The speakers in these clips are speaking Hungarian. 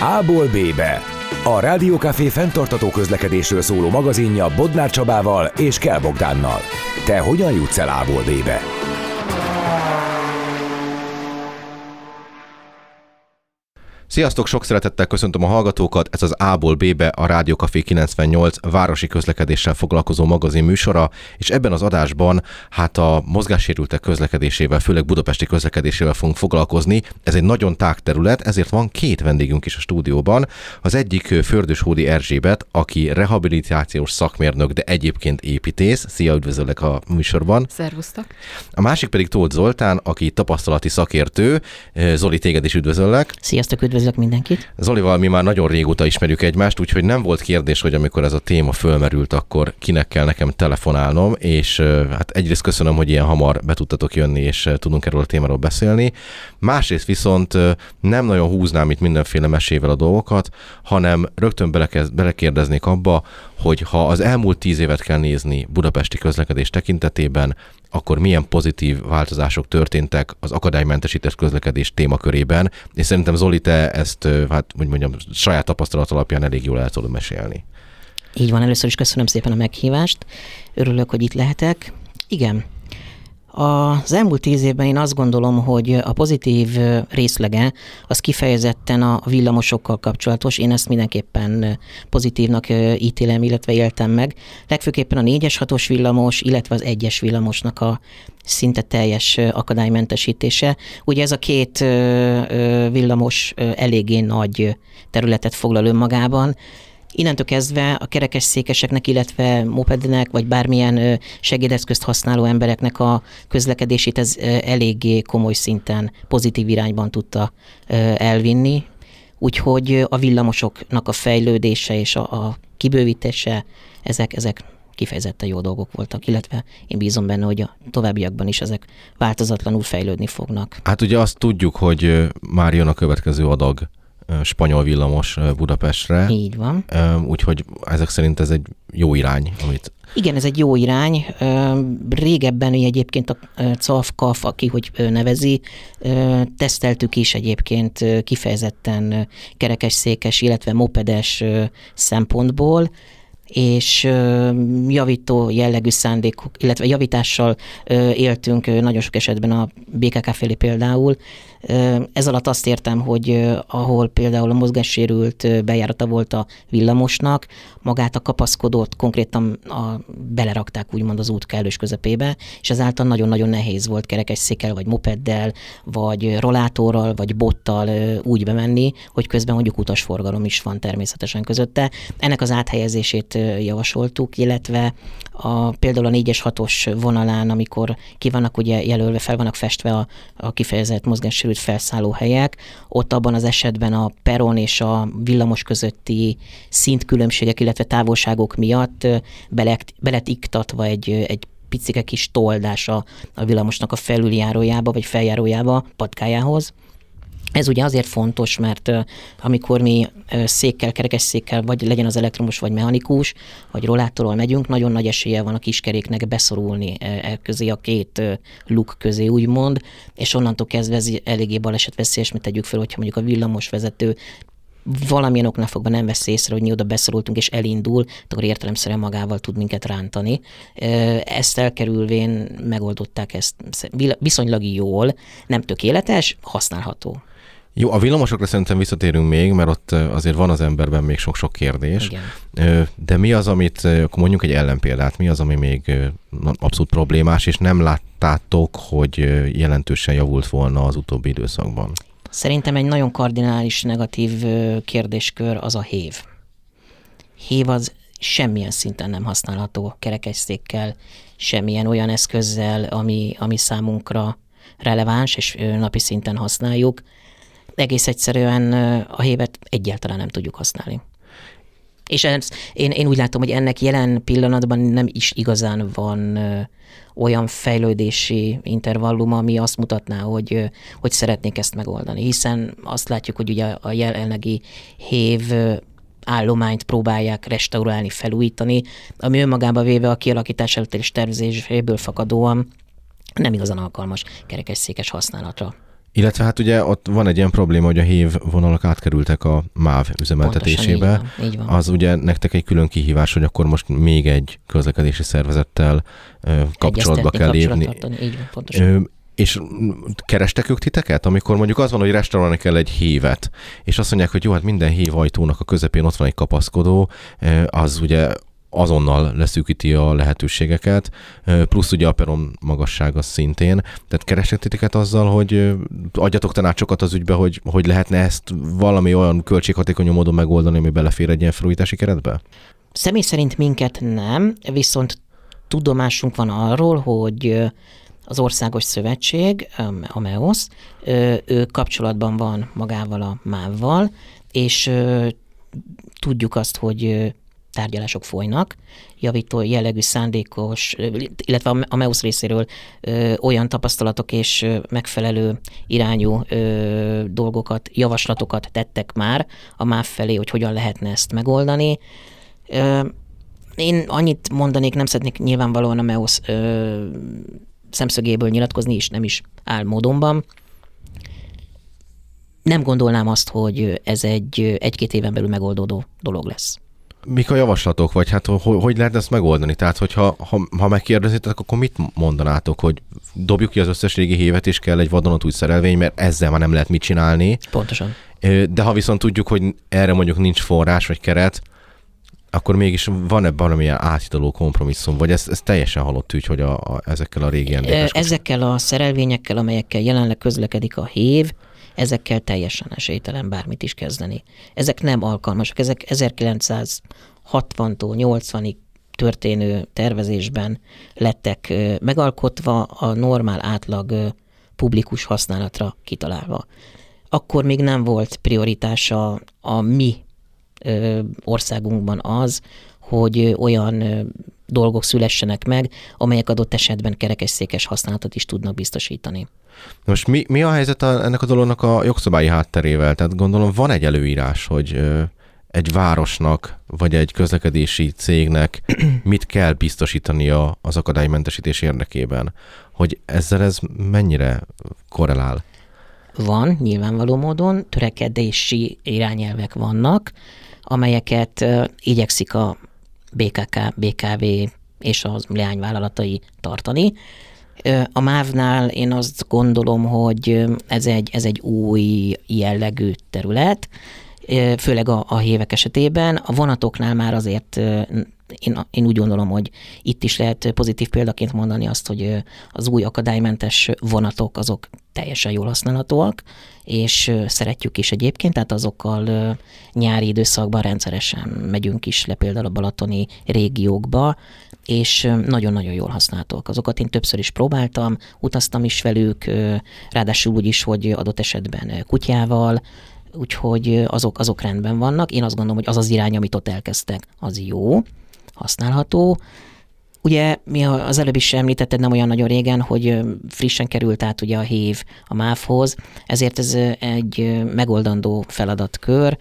A-ból B-be. A Rádiókafé fenntartató közlekedésről szóló magazinja Bodnár Csabával és Kell Bogdánnal. Te hogyan jutsz el A-ból B-be? Sziasztok, sok szeretettel köszöntöm a hallgatókat. Ez az A-ból B-be a Rádió Café 98 városi közlekedéssel foglalkozó magazin műsora, és ebben az adásban hát a mozgássérültek közlekedésével, főleg budapesti közlekedésével fogunk foglalkozni. Ez egy nagyon tág terület, ezért van két vendégünk is a stúdióban. Az egyik Fördős Hódi Erzsébet, aki rehabilitációs szakmérnök, de egyébként építész. Szia, üdvözöllek a műsorban. Szervusztok. A másik pedig Tóth Zoltán, aki tapasztalati szakértő. Zoli, téged is üdvözöllek. Sziasztok, üdvözlök Üdvözlök mindenkit! Zolival mi már nagyon régóta ismerjük egymást, úgyhogy nem volt kérdés, hogy amikor ez a téma fölmerült, akkor kinek kell nekem telefonálnom, és hát egyrészt köszönöm, hogy ilyen hamar be tudtatok jönni, és tudunk erről a témáról beszélni. Másrészt viszont nem nagyon húznám itt mindenféle mesével a dolgokat, hanem rögtön belekez, belekérdeznék abba, hogy ha az elmúlt tíz évet kell nézni budapesti közlekedés tekintetében, akkor milyen pozitív változások történtek az akadálymentesített közlekedés témakörében, és szerintem Zoli, te ezt, hát hogy mondjam, saját tapasztalat alapján elég jól el tudod mesélni. Így van, először is köszönöm szépen a meghívást, örülök, hogy itt lehetek. Igen, az elmúlt tíz évben én azt gondolom, hogy a pozitív részlege az kifejezetten a villamosokkal kapcsolatos. Én ezt mindenképpen pozitívnak ítélem, illetve éltem meg. Legfőképpen a 4-es 6-os villamos, illetve az 1-es villamosnak a szinte teljes akadálymentesítése. Ugye ez a két villamos eléggé nagy területet foglal önmagában, Innentől kezdve a kerekes székeseknek, illetve mopednek, vagy bármilyen segédeszközt használó embereknek a közlekedését ez eléggé komoly szinten pozitív irányban tudta elvinni. Úgyhogy a villamosoknak a fejlődése és a, a kibővítése, ezek, ezek kifejezetten jó dolgok voltak, illetve én bízom benne, hogy a továbbiakban is ezek változatlanul fejlődni fognak. Hát ugye azt tudjuk, hogy már jön a következő adag spanyol villamos Budapestre. Így van. Úgyhogy ezek szerint ez egy jó irány, amit igen, ez egy jó irány. Régebben egyébként a CAF-KAF, aki hogy nevezi, teszteltük is egyébként kifejezetten kerekes székes, illetve mopedes szempontból, és javító jellegű szándékok, illetve javítással éltünk nagyon sok esetben a BKK felé például, ez alatt azt értem, hogy ahol például a mozgássérült bejárata volt a villamosnak, magát a kapaszkodót konkrétan a, belerakták úgymond az út kellős közepébe, és ezáltal nagyon-nagyon nehéz volt kerekes székel, vagy mopeddel, vagy rolátorral, vagy bottal úgy bemenni, hogy közben mondjuk utasforgalom is van természetesen közötte. Ennek az áthelyezését javasoltuk, illetve a, például a 4-es 6-os vonalán, amikor ki vannak ugye jelölve, fel vannak festve a, a kifejezett mozgássérült felszálló helyek, ott abban az esetben a peron és a villamos közötti szintkülönbségek, illetve távolságok miatt belet, belet iktatva egy, egy picike kis toldása a villamosnak a felüljárójába, vagy feljárójába, patkájához, ez ugye azért fontos, mert amikor mi székkel, kerekes székkel, vagy legyen az elektromos, vagy mechanikus, vagy rollátorral megyünk, nagyon nagy esélye van a kiskeréknek beszorulni e közé, a két luk közé, úgymond, és onnantól kezdve ez eléggé balesetveszélyes, mert tegyük fel, hogyha mondjuk a villamos vezető valamilyen oknál fogva nem vesz észre, hogy mi oda beszorultunk és elindul, akkor értelemszerűen magával tud minket rántani. Ezt elkerülvén megoldották ezt viszonylag jól, nem tökéletes, használható. Jó, a villamosokra szerintem visszatérünk még, mert ott azért van az emberben még sok-sok kérdés. Igen. De mi az, amit, akkor mondjuk egy ellenpéldát, mi az, ami még abszolút problémás, és nem láttátok, hogy jelentősen javult volna az utóbbi időszakban? Szerintem egy nagyon kardinális negatív kérdéskör az a hév. Hév az semmilyen szinten nem használható kerekesszékkel, semmilyen olyan eszközzel, ami, ami számunkra releváns, és napi szinten használjuk egész egyszerűen a hévet egyáltalán nem tudjuk használni. És ez, én, én úgy látom, hogy ennek jelen pillanatban nem is igazán van olyan fejlődési intervallum, ami azt mutatná, hogy, hogy szeretnék ezt megoldani. Hiszen azt látjuk, hogy ugye a jelenlegi hév állományt próbálják restaurálni, felújítani, ami önmagában véve a kialakítás és tervezéséből fakadóan nem igazán alkalmas kerekesszékes használatra. Illetve hát ugye ott van egy ilyen probléma, hogy a hév vonalak átkerültek a MÁV üzemeltetésébe. Pontosan, így van, így van. Az ugye nektek egy külön kihívás, hogy akkor most még egy közlekedési szervezettel ö, kapcsolatba kell lépni. tartani, Így van, pontosan. Ö, és kerestek ők titeket, amikor mondjuk az van, hogy restaurálni kell egy hévet, és azt mondják, hogy jó, hát minden hév ajtónak a közepén ott van egy kapaszkodó, az ugye azonnal leszűkíti a lehetőségeket, plusz ugye a peron magassága szintén. Tehát kerestek titeket azzal, hogy adjatok tanácsokat az ügybe, hogy, hogy lehetne ezt valami olyan költséghatékony módon megoldani, ami belefér egy ilyen felújítási keretbe? Személy szerint minket nem, viszont tudomásunk van arról, hogy az Országos Szövetség, a MEOS, ö, ő kapcsolatban van magával a MÁV-val, és tudjuk azt, hogy tárgyalások folynak, javító jellegű szándékos, illetve a- a MEUS részéről ö, olyan tapasztalatok és megfelelő irányú ö, dolgokat, javaslatokat tettek már a MÁV felé, hogy hogyan lehetne ezt megoldani. Ö, én annyit mondanék, nem szeretnék nyilvánvalóan a MEOS ö, szemszögéből nyilatkozni, és nem is áll módonban. Nem gondolnám azt, hogy ez egy egy-két éven belül megoldódó dolog lesz. Mik a javaslatok, vagy hát hogy, hogy lehet ezt megoldani? Tehát, hogyha ha, ha megkérdezitek, akkor mit mondanátok, hogy dobjuk ki az összes régi hévet, és kell egy vadonatúj szerelvény, mert ezzel már nem lehet mit csinálni. Pontosan. De ha viszont tudjuk, hogy erre mondjuk nincs forrás vagy keret, akkor mégis van-e valamilyen átidaló kompromisszum, vagy ez, ez teljesen halott ügy, hogy a, a, ezekkel a régi Ezekkel a szerelvényekkel, amelyekkel jelenleg közlekedik a hév, ezekkel teljesen esélytelen bármit is kezdeni. Ezek nem alkalmasak, ezek 1960-tól 80-ig történő tervezésben lettek megalkotva, a normál átlag publikus használatra kitalálva. Akkor még nem volt prioritása a mi országunkban az, hogy olyan dolgok szülessenek meg, amelyek adott esetben kerekesszékes használatot is tudnak biztosítani. Most mi, mi a helyzet a, ennek a dolognak a jogszabályi hátterével? Tehát gondolom van egy előírás, hogy ö, egy városnak, vagy egy közlekedési cégnek mit kell biztosítania az akadálymentesítés érdekében. Hogy ezzel ez mennyire korrelál? Van, nyilvánvaló módon, törekedési irányelvek vannak, amelyeket igyekszik a BKK, BKV és az leányvállalatai tartani. A MÁV-nál én azt gondolom, hogy ez egy, ez egy új jellegű terület, főleg a, a hévek esetében. A vonatoknál már azért én, én úgy gondolom, hogy itt is lehet pozitív példaként mondani azt, hogy az új akadálymentes vonatok azok teljesen jól használhatóak, és szeretjük is egyébként, tehát azokkal nyári időszakban rendszeresen megyünk is le például a balatoni régiókba, és nagyon-nagyon jól használhatóak. Azokat én többször is próbáltam, utaztam is velük, ráadásul úgy is, hogy adott esetben kutyával, úgyhogy azok, azok rendben vannak. Én azt gondolom, hogy az az irány, amit ott elkezdtek, az jó, használható. Ugye mi az előbb is említetted nem olyan nagyon régen, hogy frissen került át ugye a hév a MÁV-hoz, ezért ez egy megoldandó feladatkör,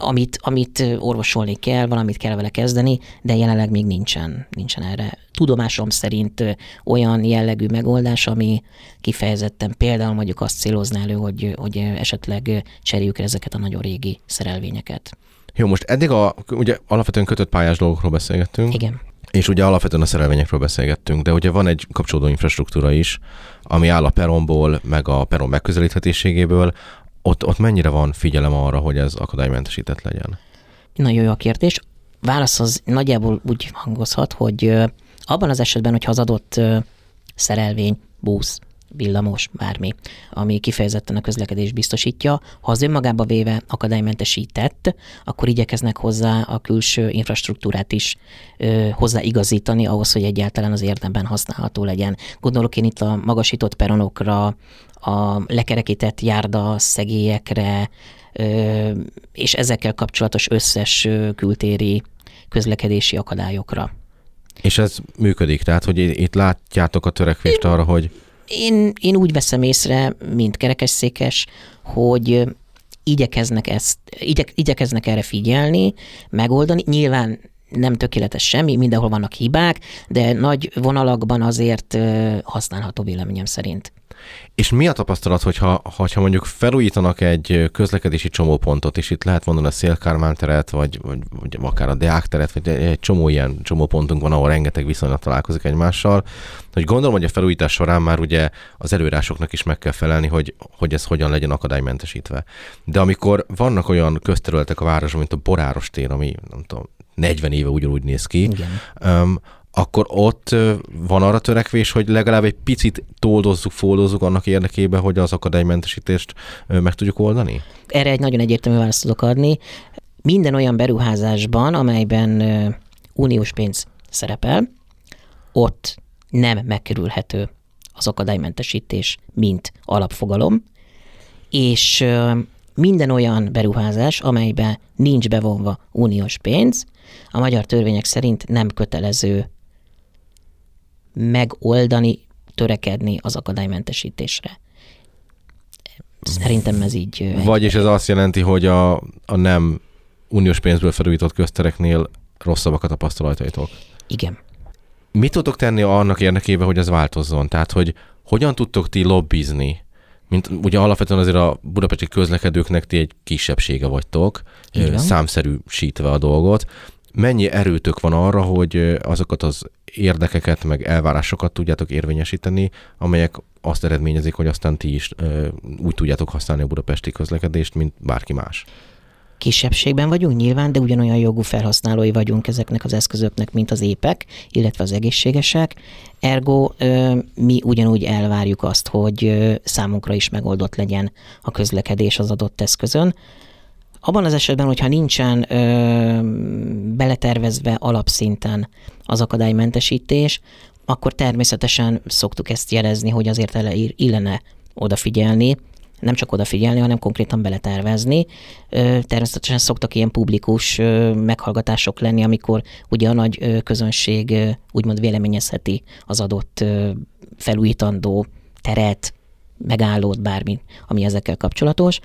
amit, amit orvosolni kell, valamit kell vele kezdeni, de jelenleg még nincsen, nincsen erre tudomásom szerint olyan jellegű megoldás, ami kifejezetten például mondjuk azt célozná elő, hogy, hogy esetleg cseréljük ezeket a nagyon régi szerelvényeket. Jó, most eddig a, ugye alapvetően kötött pályás dolgokról beszélgettünk, Igen. és ugye alapvetően a szerelvényekről beszélgettünk, de ugye van egy kapcsolódó infrastruktúra is, ami áll a peronból, meg a peron megközelíthetőségéből, ott, ott mennyire van figyelem arra, hogy ez akadálymentesített legyen? Nagyon jó a kérdés. Válasz az nagyjából úgy hangozhat, hogy abban az esetben, hogyha az adott szerelvény, busz, villamos, bármi, ami kifejezetten a közlekedés biztosítja, ha az önmagába véve akadálymentesített, akkor igyekeznek hozzá a külső infrastruktúrát is ö, hozzáigazítani ahhoz, hogy egyáltalán az érdemben használható legyen. Gondolok én itt a magasított peronokra, a lekerekített járda szegélyekre, ö, és ezekkel kapcsolatos összes kültéri közlekedési akadályokra. És ez működik, tehát hogy itt látjátok a törekvést arra, hogy Én, én úgy veszem észre, mint kerekesszékes, hogy igyekeznek, ezt, igyek, igyekeznek erre figyelni, megoldani. Nyilván nem tökéletes semmi, mindenhol vannak hibák, de nagy vonalakban azért használható véleményem szerint. És mi a tapasztalat, hogyha, hogyha mondjuk felújítanak egy közlekedési csomópontot, és itt lehet mondani a Szélkármán teret, vagy, vagy, vagy akár a Deák teret, vagy egy csomó ilyen csomópontunk van, ahol rengeteg viszonylat találkozik egymással, hogy gondolom, hogy a felújítás során már ugye az előírásoknak is meg kell felelni, hogy, hogy ez hogyan legyen akadálymentesítve. De amikor vannak olyan közterületek a városban, mint a Boráros tér, ami nem tudom, 40 éve ugyanúgy néz ki, Igen. Um, akkor ott van arra törekvés, hogy legalább egy picit toldozzuk, foldozzuk annak érdekében, hogy az akadálymentesítést meg tudjuk oldani? Erre egy nagyon egyértelmű választ tudok adni. Minden olyan beruházásban, amelyben uniós pénz szerepel, ott nem megkerülhető az akadálymentesítés, mint alapfogalom, és minden olyan beruházás, amelyben nincs bevonva uniós pénz, a magyar törvények szerint nem kötelező megoldani, törekedni az akadálymentesítésre. Szerintem ez így... Vagyis ez azt jelenti, hogy a, a nem uniós pénzből felújított köztereknél rosszabbak a tapasztalataitok? Igen. Mit tudtok tenni annak érdekében, hogy ez változzon? Tehát, hogy hogyan tudtok ti lobbizni? Mint ugye alapvetően azért a budapesti közlekedőknek ti egy kisebbsége vagytok, számszerűsítve a dolgot mennyi erőtök van arra, hogy azokat az érdekeket, meg elvárásokat tudjátok érvényesíteni, amelyek azt eredményezik, hogy aztán ti is úgy tudjátok használni a budapesti közlekedést, mint bárki más. Kisebbségben vagyunk nyilván, de ugyanolyan jogú felhasználói vagyunk ezeknek az eszközöknek, mint az épek, illetve az egészségesek. Ergo mi ugyanúgy elvárjuk azt, hogy számunkra is megoldott legyen a közlekedés az adott eszközön. Abban az esetben, hogyha nincsen ö, beletervezve alapszinten az akadálymentesítés, akkor természetesen szoktuk ezt jelezni, hogy azért illene odafigyelni, nem csak odafigyelni, hanem konkrétan beletervezni. Természetesen szoktak ilyen publikus meghallgatások lenni, amikor ugye a nagy közönség úgymond véleményezheti az adott felújítandó teret, megállót, bármi, ami ezekkel kapcsolatos.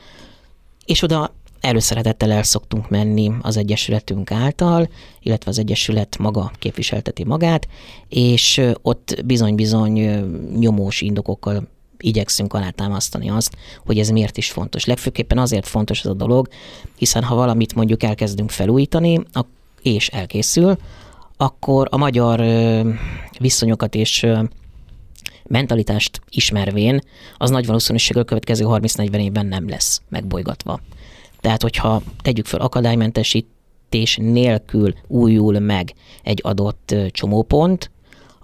És oda előszeretettel el szoktunk menni az Egyesületünk által, illetve az Egyesület maga képviselteti magát, és ott bizony-bizony nyomós indokokkal igyekszünk alátámasztani azt, hogy ez miért is fontos. Legfőképpen azért fontos ez a dolog, hiszen ha valamit mondjuk elkezdünk felújítani, és elkészül, akkor a magyar viszonyokat és mentalitást ismervén, az nagy valószínűséggel következő 30-40 évben nem lesz megbolygatva. Tehát, hogyha tegyük fel akadálymentesítés nélkül újul meg egy adott csomópont,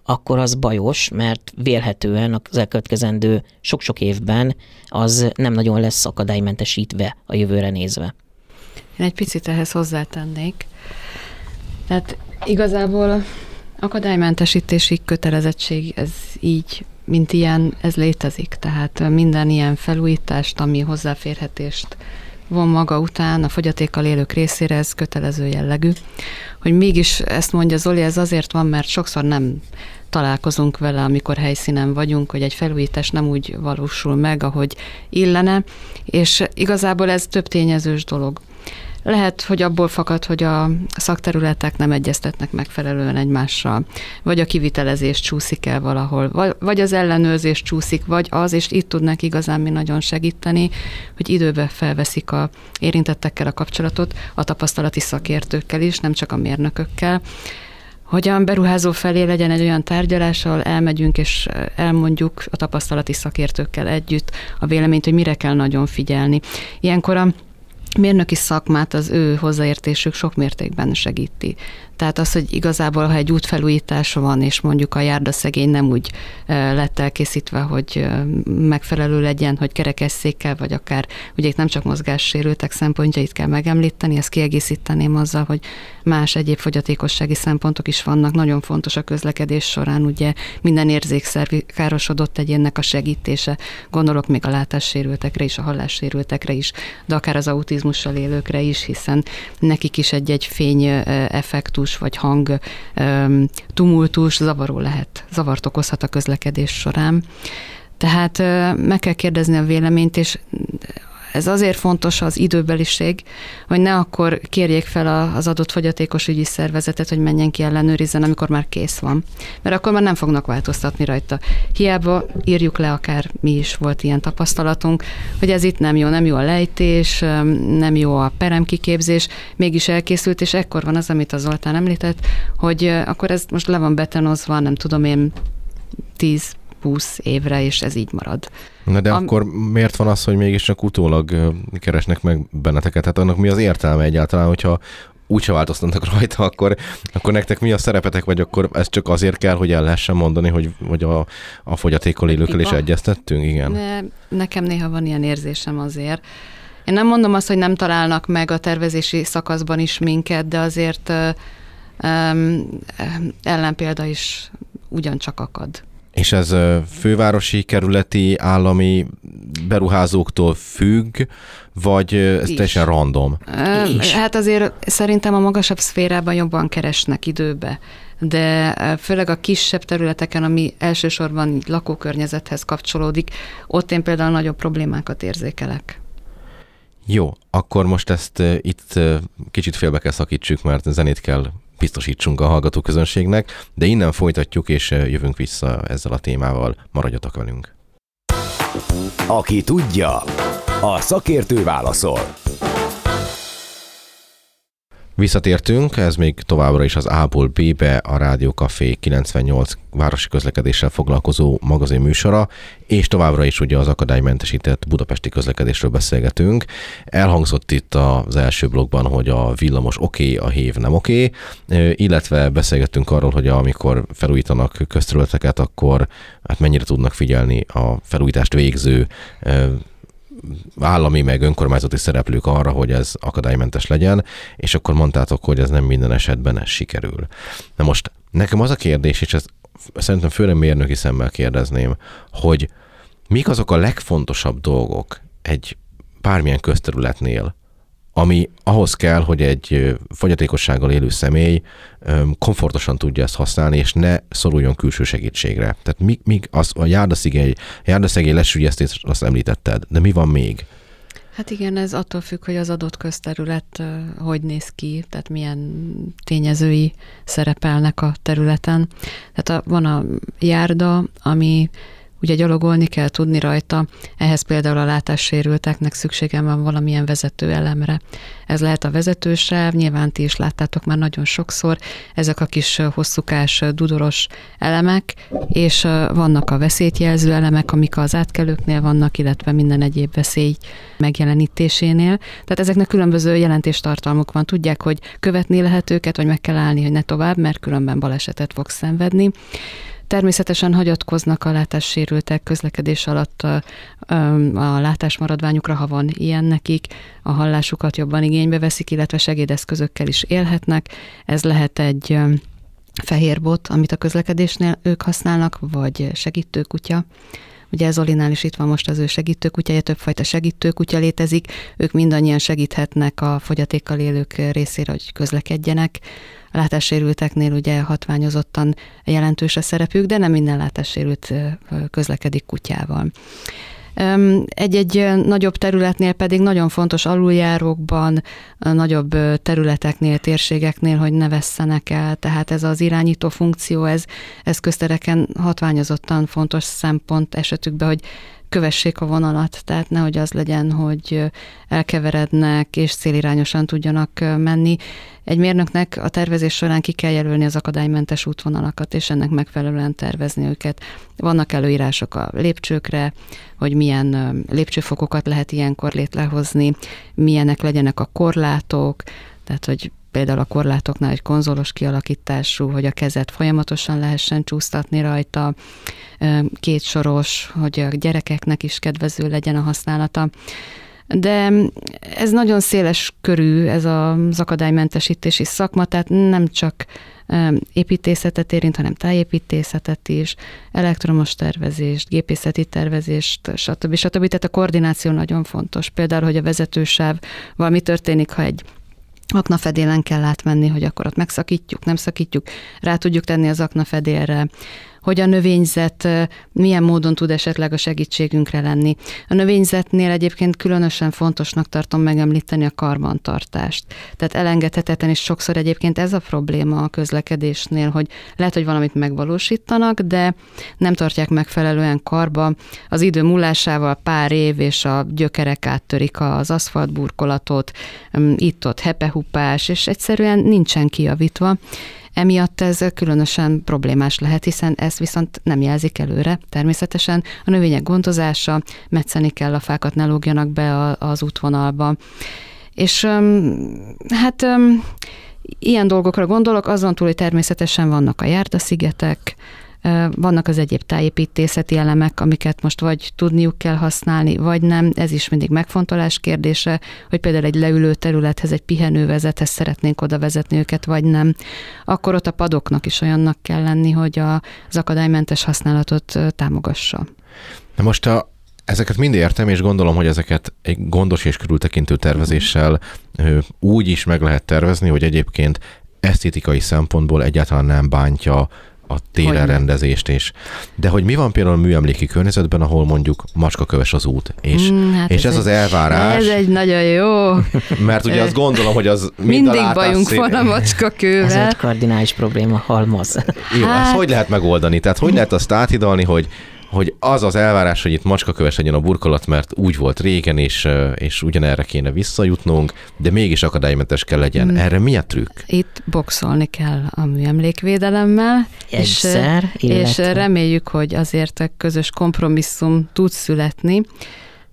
akkor az bajos, mert vélhetően az elkövetkezendő sok-sok évben az nem nagyon lesz akadálymentesítve a jövőre nézve. Én egy picit ehhez hozzátennék. Tehát igazából akadálymentesítési kötelezettség, ez így, mint ilyen, ez létezik. Tehát minden ilyen felújítást, ami hozzáférhetést von maga után a fogyatékkal élők részére, ez kötelező jellegű. Hogy mégis ezt mondja Zoli, ez azért van, mert sokszor nem találkozunk vele, amikor helyszínen vagyunk, hogy egy felújítás nem úgy valósul meg, ahogy illene, és igazából ez több tényezős dolog. Lehet, hogy abból fakad, hogy a szakterületek nem egyeztetnek megfelelően egymással, vagy a kivitelezés csúszik el valahol, vagy az ellenőrzés csúszik, vagy az, és itt tudnak igazán mi nagyon segíteni, hogy időbe felveszik a érintettekkel a kapcsolatot, a tapasztalati szakértőkkel is, nem csak a mérnökökkel, hogy a beruházó felé legyen egy olyan tárgyalás, ahol elmegyünk és elmondjuk a tapasztalati szakértőkkel együtt a véleményt, hogy mire kell nagyon figyelni. Ilyenkor a mérnöki szakmát az ő hozzáértésük sok mértékben segíti. Tehát az, hogy igazából, ha egy útfelújítás van, és mondjuk a járdaszegény nem úgy lett elkészítve, hogy megfelelő legyen, hogy kerekesszékkel, vagy akár, ugye itt nem csak mozgássérültek szempontjait kell megemlíteni, ezt kiegészíteném azzal, hogy más egyéb fogyatékossági szempontok is vannak. Nagyon fontos a közlekedés során, ugye minden érzékszerv károsodott egyénnek a segítése. Gondolok még a látássérültekre is, a hallássérültekre is, de akár az autizmussal élőkre is, hiszen nekik is egy-egy fény effektus tumultus vagy hang tumultus zavaró lehet, zavart okozhat a közlekedés során. Tehát meg kell kérdezni a véleményt, és ez azért fontos az időbeliség, hogy ne akkor kérjék fel az adott fogyatékos ügyi szervezetet, hogy menjen ki ellenőrizzen, amikor már kész van. Mert akkor már nem fognak változtatni rajta. Hiába írjuk le, akár mi is volt ilyen tapasztalatunk, hogy ez itt nem jó, nem jó a lejtés, nem jó a peremkiképzés, mégis elkészült, és ekkor van az, amit az Zoltán említett, hogy akkor ez most le van betonozva, nem tudom én, 10 20 évre, és ez így marad. Na de Am- akkor miért van az, hogy mégis csak utólag keresnek meg benneteket? Hát annak mi az értelme egyáltalán, hogyha úgyse változtatnak rajta, akkor, akkor nektek mi a szerepetek, vagy akkor ez csak azért kell, hogy el lehessen mondani, hogy, hogy a, a fogyatékkal élőkkel is egyeztettünk? Igen. Ne, nekem néha van ilyen érzésem azért. Én nem mondom azt, hogy nem találnak meg a tervezési szakaszban is minket, de azért um, ellenpélda is ugyancsak akad. És ez fővárosi, kerületi, állami beruházóktól függ, vagy ez Is. teljesen random? Is. Hát azért szerintem a magasabb szférában jobban keresnek időbe de főleg a kisebb területeken, ami elsősorban lakókörnyezethez kapcsolódik, ott én például nagyobb problémákat érzékelek. Jó, akkor most ezt itt kicsit félbe kell szakítsuk, mert zenét kell biztosítsunk a hallgatóközönségnek, de innen folytatjuk, és jövünk vissza ezzel a témával. Maradjatok velünk! Aki tudja, a szakértő válaszol. Visszatértünk, ez még továbbra is az A-ból B-be a Rádió Café 98 városi közlekedéssel foglalkozó magazin műsora, és továbbra is ugye az akadálymentesített budapesti közlekedésről beszélgetünk. Elhangzott itt az első blogban, hogy a villamos oké, okay, a hév nem oké, okay, illetve beszélgettünk arról, hogy amikor felújítanak közterületeket, akkor hát mennyire tudnak figyelni a felújítást végző állami meg önkormányzati szereplők arra, hogy ez akadálymentes legyen, és akkor mondtátok, hogy ez nem minden esetben ez sikerül. Na most nekem az a kérdés, és ezt szerintem főleg mérnöki szemmel kérdezném, hogy mik azok a legfontosabb dolgok egy bármilyen közterületnél, ami ahhoz kell, hogy egy fogyatékossággal élő személy komfortosan tudja ezt használni, és ne szoruljon külső segítségre. Tehát míg, míg az, a járdaszigély, járdaszegély lesügyeztés azt említetted, de mi van még? Hát igen, ez attól függ, hogy az adott közterület hogy néz ki, tehát milyen tényezői szerepelnek a területen. Tehát a, van a járda, ami Ugye gyalogolni kell tudni rajta, ehhez például a látássérülteknek szükségem van valamilyen vezető elemre. Ez lehet a vezetősáv, nyilván ti is láttátok már nagyon sokszor, ezek a kis hosszúkás, dudoros elemek, és vannak a veszélyjelző elemek, amik az átkelőknél vannak, illetve minden egyéb veszély megjelenítésénél. Tehát ezeknek különböző jelentéstartalmuk van. Tudják, hogy követni lehet őket, vagy meg kell állni, hogy ne tovább, mert különben balesetet fog szenvedni. Természetesen hagyatkoznak a látássérültek közlekedés alatt a, a látásmaradványukra, ha van ilyen nekik, a hallásukat jobban igénybe veszik, illetve segédeszközökkel is élhetnek. Ez lehet egy fehér bot, amit a közlekedésnél ők használnak, vagy segítőkutya. Ugye Zolinál is itt van most az ő segítőkutyája, többfajta segítőkutya létezik, ők mindannyian segíthetnek a fogyatékkal élők részére, hogy közlekedjenek. A látássérülteknél ugye hatványozottan jelentős a szerepük, de nem minden látássérült közlekedik kutyával. Egy-egy nagyobb területnél pedig nagyon fontos aluljárókban, nagyobb területeknél, térségeknél, hogy ne vesszenek el. Tehát ez az irányító funkció, ez, ez köztereken hatványozottan fontos szempont esetükben, hogy kövessék a vonalat, tehát nehogy az legyen, hogy elkeverednek és célirányosan tudjanak menni. Egy mérnöknek a tervezés során ki kell jelölni az akadálymentes útvonalakat, és ennek megfelelően tervezni őket. Vannak előírások a lépcsőkre, hogy milyen lépcsőfokokat lehet ilyenkor létrehozni, milyenek legyenek a korlátok, tehát hogy például a korlátoknál egy konzolos kialakítású, hogy a kezet folyamatosan lehessen csúsztatni rajta, két soros, hogy a gyerekeknek is kedvező legyen a használata. De ez nagyon széles körű, ez az akadálymentesítési szakma, tehát nem csak építészetet érint, hanem tájépítészetet is, elektromos tervezést, gépészeti tervezést, stb. stb. Tehát a koordináció nagyon fontos. Például, hogy a vezetősáv valami történik, ha egy aknafedélen kell átmenni, hogy akkor ott megszakítjuk, nem szakítjuk, rá tudjuk tenni az aknafedélre, hogy a növényzet milyen módon tud esetleg a segítségünkre lenni. A növényzetnél egyébként különösen fontosnak tartom megemlíteni a karbantartást. Tehát elengedhetetlen, és sokszor egyébként ez a probléma a közlekedésnél, hogy lehet, hogy valamit megvalósítanak, de nem tartják megfelelően karba. Az idő múlásával pár év, és a gyökerek áttörik az aszfaltburkolatot, itt-ott hepehupás, és egyszerűen nincsen kijavítva. Emiatt ez különösen problémás lehet, hiszen ez viszont nem jelzik előre. Természetesen a növények gondozása, metszeni kell a fákat, ne lógjanak be az útvonalba. És hát ilyen dolgokra gondolok, azon túl, hogy természetesen vannak a járdaszigetek, vannak az egyéb tájépítészeti elemek, amiket most vagy tudniuk kell használni, vagy nem. Ez is mindig megfontolás kérdése, hogy például egy leülő területhez, egy pihenővezethez szeretnénk oda vezetni őket, vagy nem. Akkor ott a padoknak is olyannak kell lenni, hogy az akadálymentes használatot támogassa. Na most a, ezeket mind értem, és gondolom, hogy ezeket egy gondos és körültekintő tervezéssel úgy is meg lehet tervezni, hogy egyébként esztétikai szempontból egyáltalán nem bántja a téren rendezést is. De hogy mi van például a műemléki környezetben, ahol mondjuk macskaköves az út, és, mm, hát és ez, ez az elvárás. Ez egy nagyon jó. Mert ugye azt gondolom, hogy az Mindig bajunk szép... van a macskakővel. Ez egy kardinális probléma, halmaz. Jó, hát... ezt hogy lehet megoldani? Tehát hogy lehet azt áthidalni, hogy hogy az az elvárás, hogy itt macskaköves legyen a burkolat, mert úgy volt régen, és, és ugyanerre kéne visszajutnunk, de mégis akadálymentes kell legyen. Mm. Erre mi a trükk? Itt boxolni kell a műemlékvédelemmel, Egyszer, és, és reméljük, hogy azért a közös kompromisszum tud születni.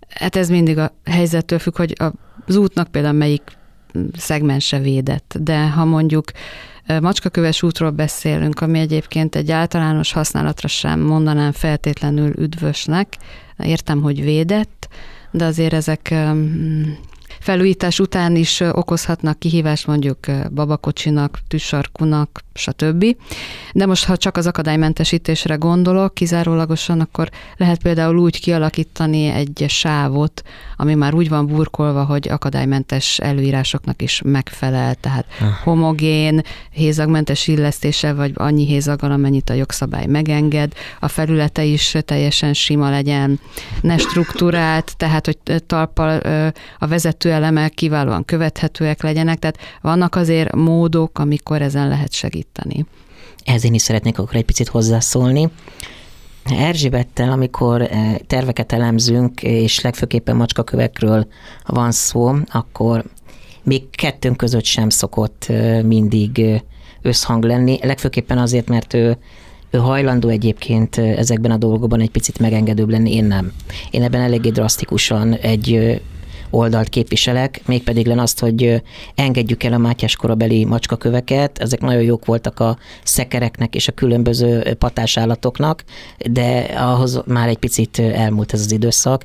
Hát ez mindig a helyzettől függ, hogy az útnak például melyik szegmense védett, de ha mondjuk macskaköves útról beszélünk, ami egyébként egy általános használatra sem mondanám feltétlenül üdvösnek. Értem, hogy védett, de azért ezek felújítás után is okozhatnak kihívást mondjuk babakocsinak, tűsarkunak, stb. De most, ha csak az akadálymentesítésre gondolok kizárólagosan, akkor lehet például úgy kialakítani egy sávot, ami már úgy van burkolva, hogy akadálymentes előírásoknak is megfelel, tehát homogén, hézagmentes illesztése, vagy annyi hézaggal, amennyit a jogszabály megenged, a felülete is teljesen sima legyen, ne struktúrált, tehát hogy talpal a vezetőelemek kiválóan követhetőek legyenek, tehát vannak azért módok, amikor ezen lehet segíteni. Ez én is szeretnék akkor egy picit hozzászólni. Erzsébettel, amikor eh, terveket elemzünk, és legfőképpen macskakövekről van szó, akkor még kettőnk között sem szokott eh, mindig eh, összhang lenni. Legfőképpen azért, mert ő, ő hajlandó egyébként ezekben a dolgokban egy picit megengedőbb lenni, én nem. Én ebben eléggé drasztikusan egy oldalt képviselek, mégpedig len azt, hogy engedjük el a Mátyás korabeli macskaköveket, ezek nagyon jók voltak a szekereknek és a különböző patásállatoknak, de ahhoz már egy picit elmúlt ez az időszak,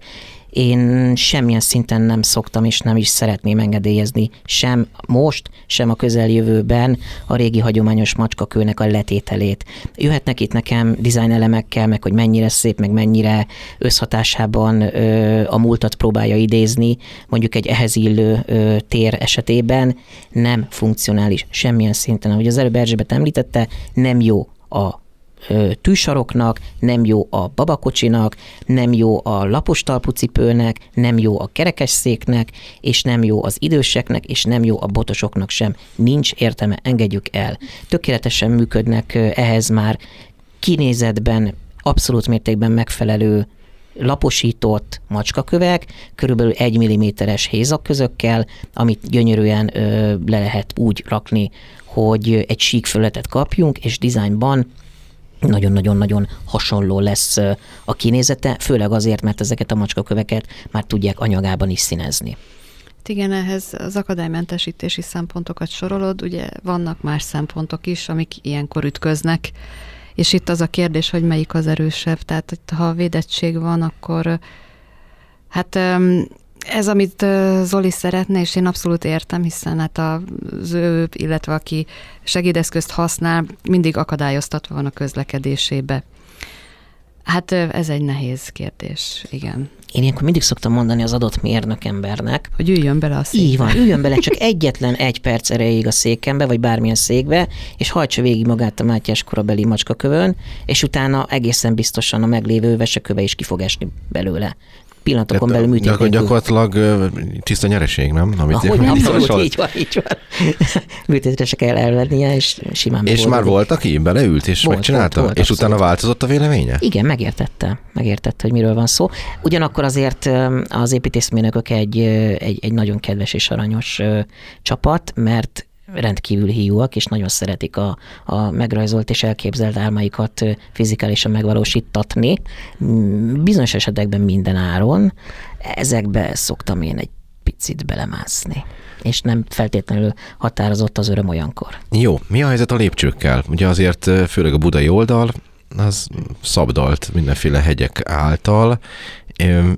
én semmilyen szinten nem szoktam és nem is szeretném engedélyezni sem most, sem a közeljövőben a régi hagyományos macskakőnek a letételét. Jöhetnek itt nekem design elemekkel, meg hogy mennyire szép, meg mennyire összhatásában ö, a múltat próbálja idézni, mondjuk egy ehhez illő ö, tér esetében nem funkcionális semmilyen szinten. Ahogy az előbb Erzsébet említette, nem jó a tűsaroknak, nem jó a babakocsinak, nem jó a lapos talpucipőnek, nem jó a kerekesszéknek, és nem jó az időseknek, és nem jó a botosoknak sem. Nincs értelme, engedjük el. Tökéletesen működnek ehhez már kinézetben abszolút mértékben megfelelő laposított macskakövek, körülbelül egy milliméteres hézakközökkel, amit gyönyörűen le lehet úgy rakni, hogy egy sík fölletet kapjunk, és dizájnban nagyon-nagyon-nagyon hasonló lesz a kinézete, főleg azért, mert ezeket a macskaköveket már tudják anyagában is színezni. Igen, ehhez az akadálymentesítési szempontokat sorolod, ugye vannak más szempontok is, amik ilyenkor ütköznek, és itt az a kérdés, hogy melyik az erősebb, tehát ha a védettség van, akkor hát ez, amit Zoli szeretne, és én abszolút értem, hiszen hát az ő, illetve aki segédeszközt használ, mindig akadályoztatva van a közlekedésébe. Hát ez egy nehéz kérdés, igen. Én ilyenkor mindig szoktam mondani az adott mérnök embernek, hogy üljön bele a székbe. Így van, üljön bele csak egyetlen egy perc erejéig a székembe, vagy bármilyen székbe, és hajtsa végig magát a Mátyás korabeli macskakövön, és utána egészen biztosan a meglévő veseköve is ki fog esni belőle pillanatokon belül műtét Gyakor, Gyakorlatilag tiszta nyereség, nem? Amit Ahogy nem, abszolút, így van, így van. Műtétre se kell elvennie, és simán És már volt, aki beleült és volt, megcsinálta? Volt, volt, és abszolút. utána változott a véleménye? Igen, megértette. Megértette, hogy miről van szó. Ugyanakkor azért az építészmérnökök egy, egy, egy nagyon kedves és aranyos csapat, mert rendkívül hiúak, és nagyon szeretik a, a megrajzolt és elképzelt álmaikat fizikálisan megvalósítatni. Mm, bizonyos esetekben minden áron. Ezekbe szoktam én egy picit belemászni és nem feltétlenül határozott az öröm olyankor. Jó, mi a helyzet a lépcsőkkel? Ugye azért főleg a budai oldal, az szabdalt mindenféle hegyek által,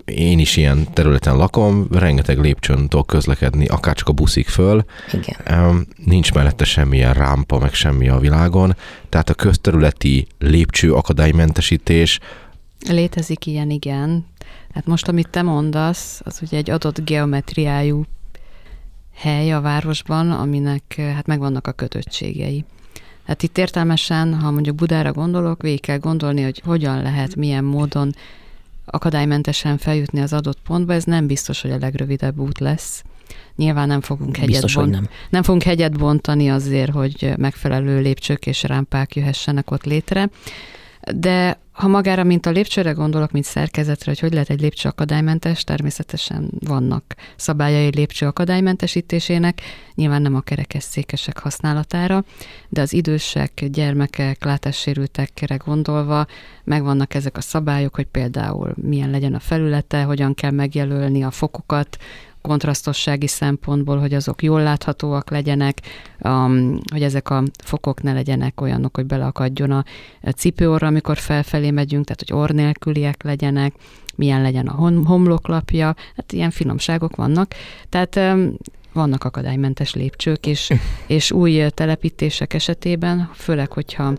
én is ilyen területen lakom, rengeteg lépcsőn tudok közlekedni, akár csak a buszik föl. Igen. Nincs mellette semmilyen rámpa, meg semmi a világon, tehát a közterületi lépcső akadálymentesítés. Létezik ilyen, igen. Hát most, amit te mondasz, az ugye egy adott geometriájú hely a városban, aminek hát megvannak a kötöttségei. Hát itt értelmesen, ha mondjuk Budára gondolok, végig kell gondolni, hogy hogyan lehet, milyen módon akadálymentesen feljutni az adott pontba, ez nem biztos, hogy a legrövidebb út lesz. Nyilván nem fogunk hegyet, biztos, bont, nem. nem fogunk hegyet bontani azért, hogy megfelelő lépcsők és rámpák jöhessenek ott létre, de ha magára, mint a lépcsőre gondolok, mint szerkezetre, hogy hogy lehet egy lépcső akadálymentes, természetesen vannak szabályai lépcső akadálymentesítésének, nyilván nem a kerekesszékesek használatára, de az idősek, gyermekek, látássérültekre gondolva megvannak ezek a szabályok, hogy például milyen legyen a felülete, hogyan kell megjelölni a fokokat, kontrasztossági szempontból, hogy azok jól láthatóak legyenek, um, hogy ezek a fokok ne legyenek olyanok, hogy beleakadjon a cipőorra, amikor felfelé megyünk, tehát hogy orr nélküliek legyenek, milyen legyen a homloklapja, hát ilyen finomságok vannak. Tehát um, vannak akadálymentes lépcsők, és, és új telepítések esetében, főleg, hogyha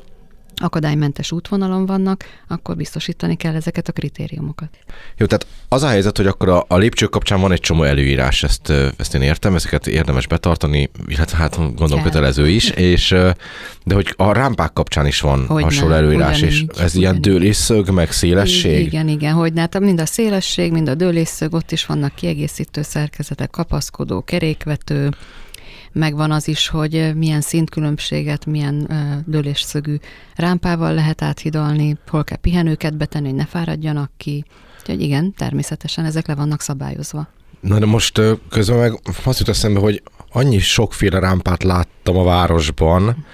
akadálymentes útvonalon vannak, akkor biztosítani kell ezeket a kritériumokat. Jó, tehát az a helyzet, hogy akkor a, a lépcső kapcsán van egy csomó előírás, ezt, ezt én értem, ezeket érdemes betartani, illetve hát gondolom kell. kötelező is, és de hogy a rámpák kapcsán is van hogy hasonló nem, előírás, és ez ugyanígy. ilyen dőlésszög, meg szélesség? Igen, igen, hogy hát mind a szélesség, mind a dőlésszög, ott is vannak kiegészítő szerkezetek, kapaszkodó, kerékvető, megvan az is, hogy milyen szintkülönbséget, milyen dőlésszögű rámpával lehet áthidalni, hol kell pihenőket betenni, hogy ne fáradjanak ki. Úgyhogy igen, természetesen ezek le vannak szabályozva. Na de most közben meg azt jut eszembe, hogy annyi sokféle rámpát láttam a városban,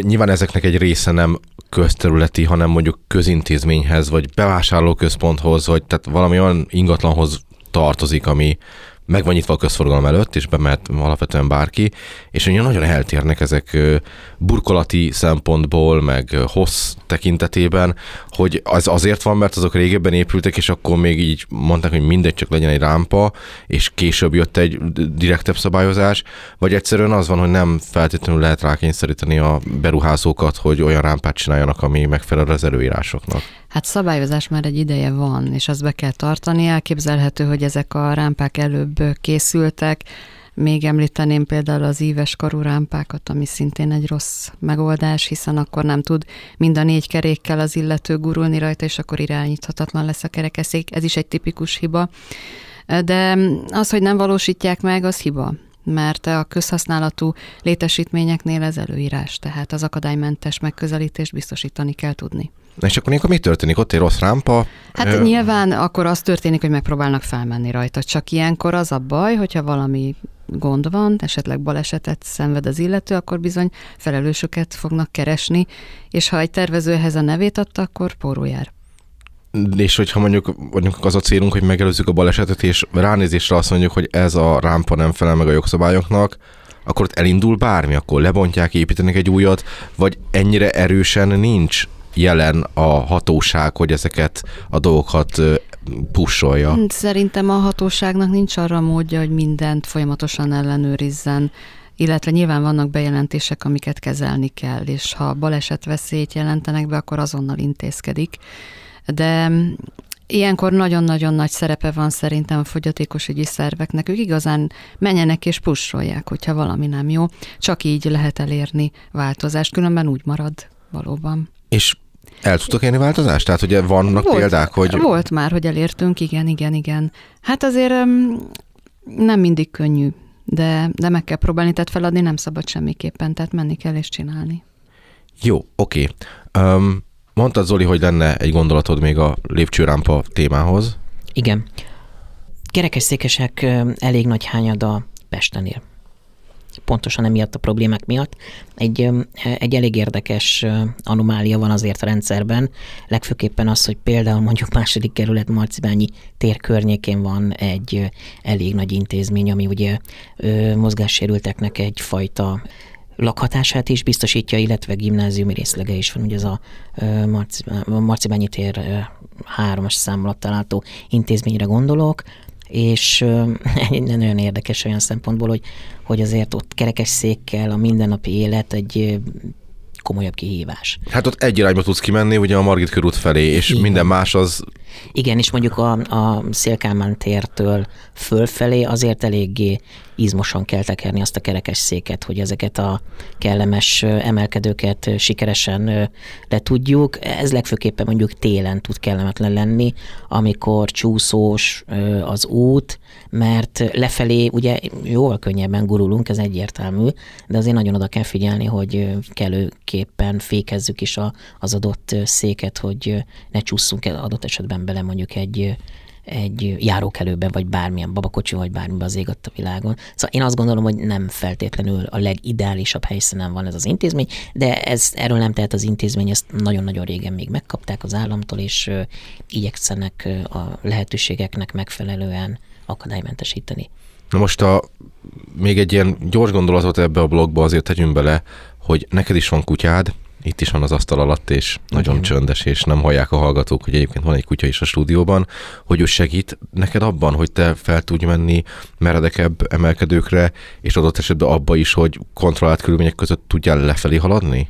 Nyilván ezeknek egy része nem közterületi, hanem mondjuk közintézményhez, vagy bevásárlóközponthoz, vagy tehát valami olyan ingatlanhoz tartozik, ami meg van nyitva a közforgalom előtt, és bemehet alapvetően bárki, és ugye nagyon eltérnek ezek burkolati szempontból, meg hossz tekintetében, hogy az azért van, mert azok régebben épültek, és akkor még így mondták, hogy mindegy, csak legyen egy rámpa, és később jött egy direktebb szabályozás, vagy egyszerűen az van, hogy nem feltétlenül lehet rákényszeríteni a beruházókat, hogy olyan rámpát csináljanak, ami megfelel az előírásoknak. Hát szabályozás már egy ideje van, és azt be kell tartani. Elképzelhető, hogy ezek a rámpák előbb készültek. Még említeném például az íves karú rámpákat, ami szintén egy rossz megoldás, hiszen akkor nem tud mind a négy kerékkel az illető gurulni rajta, és akkor irányíthatatlan lesz a kerekeszék. Ez is egy tipikus hiba. De az, hogy nem valósítják meg, az hiba mert a közhasználatú létesítményeknél ez előírás, tehát az akadálymentes megközelítést biztosítani kell tudni. És akkor ilyenkor mi történik? Ott egy rossz rámpa? Hát ö... nyilván akkor az történik, hogy megpróbálnak felmenni rajta. Csak ilyenkor az a baj, hogyha valami gond van, esetleg balesetet szenved az illető, akkor bizony felelősöket fognak keresni, és ha egy tervező ehhez a nevét adta, akkor póró jár. És hogyha mondjuk, mondjuk az a célunk, hogy megelőzzük a balesetet, és ránézésre azt mondjuk, hogy ez a rámpa nem felel meg a jogszabályoknak, akkor ott elindul bármi, akkor lebontják, építenek egy újat, vagy ennyire erősen nincs jelen a hatóság, hogy ezeket a dolgokat pusolja? Szerintem a hatóságnak nincs arra módja, hogy mindent folyamatosan ellenőrizzen. illetve nyilván vannak bejelentések, amiket kezelni kell, és ha baleset veszélyt jelentenek be, akkor azonnal intézkedik. De Ilyenkor nagyon-nagyon nagy szerepe van szerintem a fogyatékosügyi szerveknek. Ők igazán menjenek és pusolják, hogyha valami nem jó. Csak így lehet elérni változást, különben úgy marad valóban. És el tudtok érni változást? Tehát ugye vannak volt, példák, hogy... Volt már, hogy elértünk, igen, igen, igen. Hát azért nem mindig könnyű, de, de meg kell próbálni, tehát feladni nem szabad semmiképpen, tehát menni kell és csinálni. Jó, oké. Okay. Um, mondtad, Zoli, hogy lenne egy gondolatod még a lépcsőrámpa témához. Igen. Kerekesszékesek elég nagy hányada Pestenél pontosan emiatt a problémák miatt. Egy, egy elég érdekes anomália van azért a rendszerben, legfőképpen az, hogy például mondjuk második kerület Marcibányi tér környékén van egy elég nagy intézmény, ami ugye mozgássérülteknek egyfajta lakhatását is biztosítja, illetve gimnáziumi részlege is van. Ugye ez a Marcibányi tér háromas szám alatt található intézményre gondolok, és nagyon érdekes olyan szempontból, hogy, hogy azért ott kerekes székkel a mindennapi élet egy komolyabb kihívás. Hát ott egy irányba tudsz kimenni, ugye a Margit körút felé, és Igen. minden más az... Igen, és mondjuk a, a Szélkámán tértől fölfelé azért eléggé izmosan kell tekerni azt a kerekes széket, hogy ezeket a kellemes emelkedőket sikeresen le tudjuk. Ez legfőképpen mondjuk télen tud kellemetlen lenni, amikor csúszós az út, mert lefelé ugye jóval könnyebben gurulunk, ez egyértelmű, de azért nagyon oda kell figyelni, hogy kellőképpen fékezzük is a, az adott széket, hogy ne csúszunk el adott esetben bele mondjuk egy egy járókelőbe, vagy bármilyen babakocsi, vagy bármiben az ég a világon. Szóval én azt gondolom, hogy nem feltétlenül a legideálisabb helyszínen van ez az intézmény, de ez erről nem tehet az intézmény, ezt nagyon-nagyon régen még megkapták az államtól, és igyekszenek a lehetőségeknek megfelelően akadálymentesíteni. Na most a, még egy ilyen gyors gondolatot ebbe a blogba azért tegyünk bele, hogy neked is van kutyád, itt is van az asztal alatt, és nagyon Igen. csöndes, és nem hallják a hallgatók, hogy egyébként van egy kutya is a stúdióban, hogy ő segít neked abban, hogy te fel tudj menni meredekebb emelkedőkre, és adott esetben abba is, hogy kontrollált körülmények között tudjál lefelé haladni?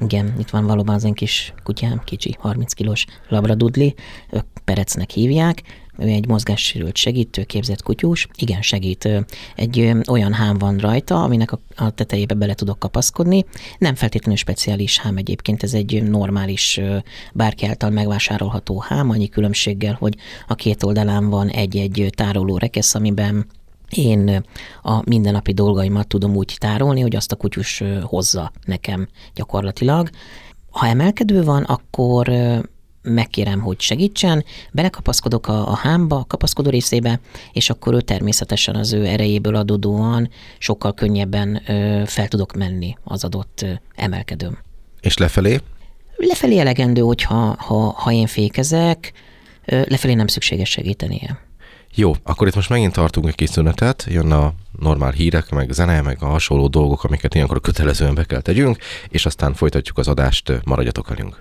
Igen, itt van valóban az én kis kutyám, kicsi, 30 kilós labradudli, ők Perecnek hívják, ő egy mozgássérült segítő, képzett kutyus, igen, segít. Egy olyan hám van rajta, aminek a tetejébe bele tudok kapaszkodni. Nem feltétlenül speciális hám egyébként, ez egy normális, bárki által megvásárolható hám, annyi különbséggel, hogy a két oldalán van egy-egy tároló rekesz, amiben én a mindennapi dolgaimat tudom úgy tárolni, hogy azt a kutyus hozza nekem gyakorlatilag. Ha emelkedő van, akkor megkérem, hogy segítsen, belekapaszkodok a, a hámba, a kapaszkodó részébe, és akkor ő természetesen az ő erejéből adódóan sokkal könnyebben ö, fel tudok menni az adott ö, emelkedőm. És lefelé? Lefelé elegendő, hogyha ha, ha én fékezek, ö, lefelé nem szükséges segítenie. Jó, akkor itt most megint tartunk egy kis szünetet, jön a normál hírek, meg zene, meg a hasonló dolgok, amiket ilyenkor kötelezően be kell tegyünk, és aztán folytatjuk az adást, maradjatok velünk.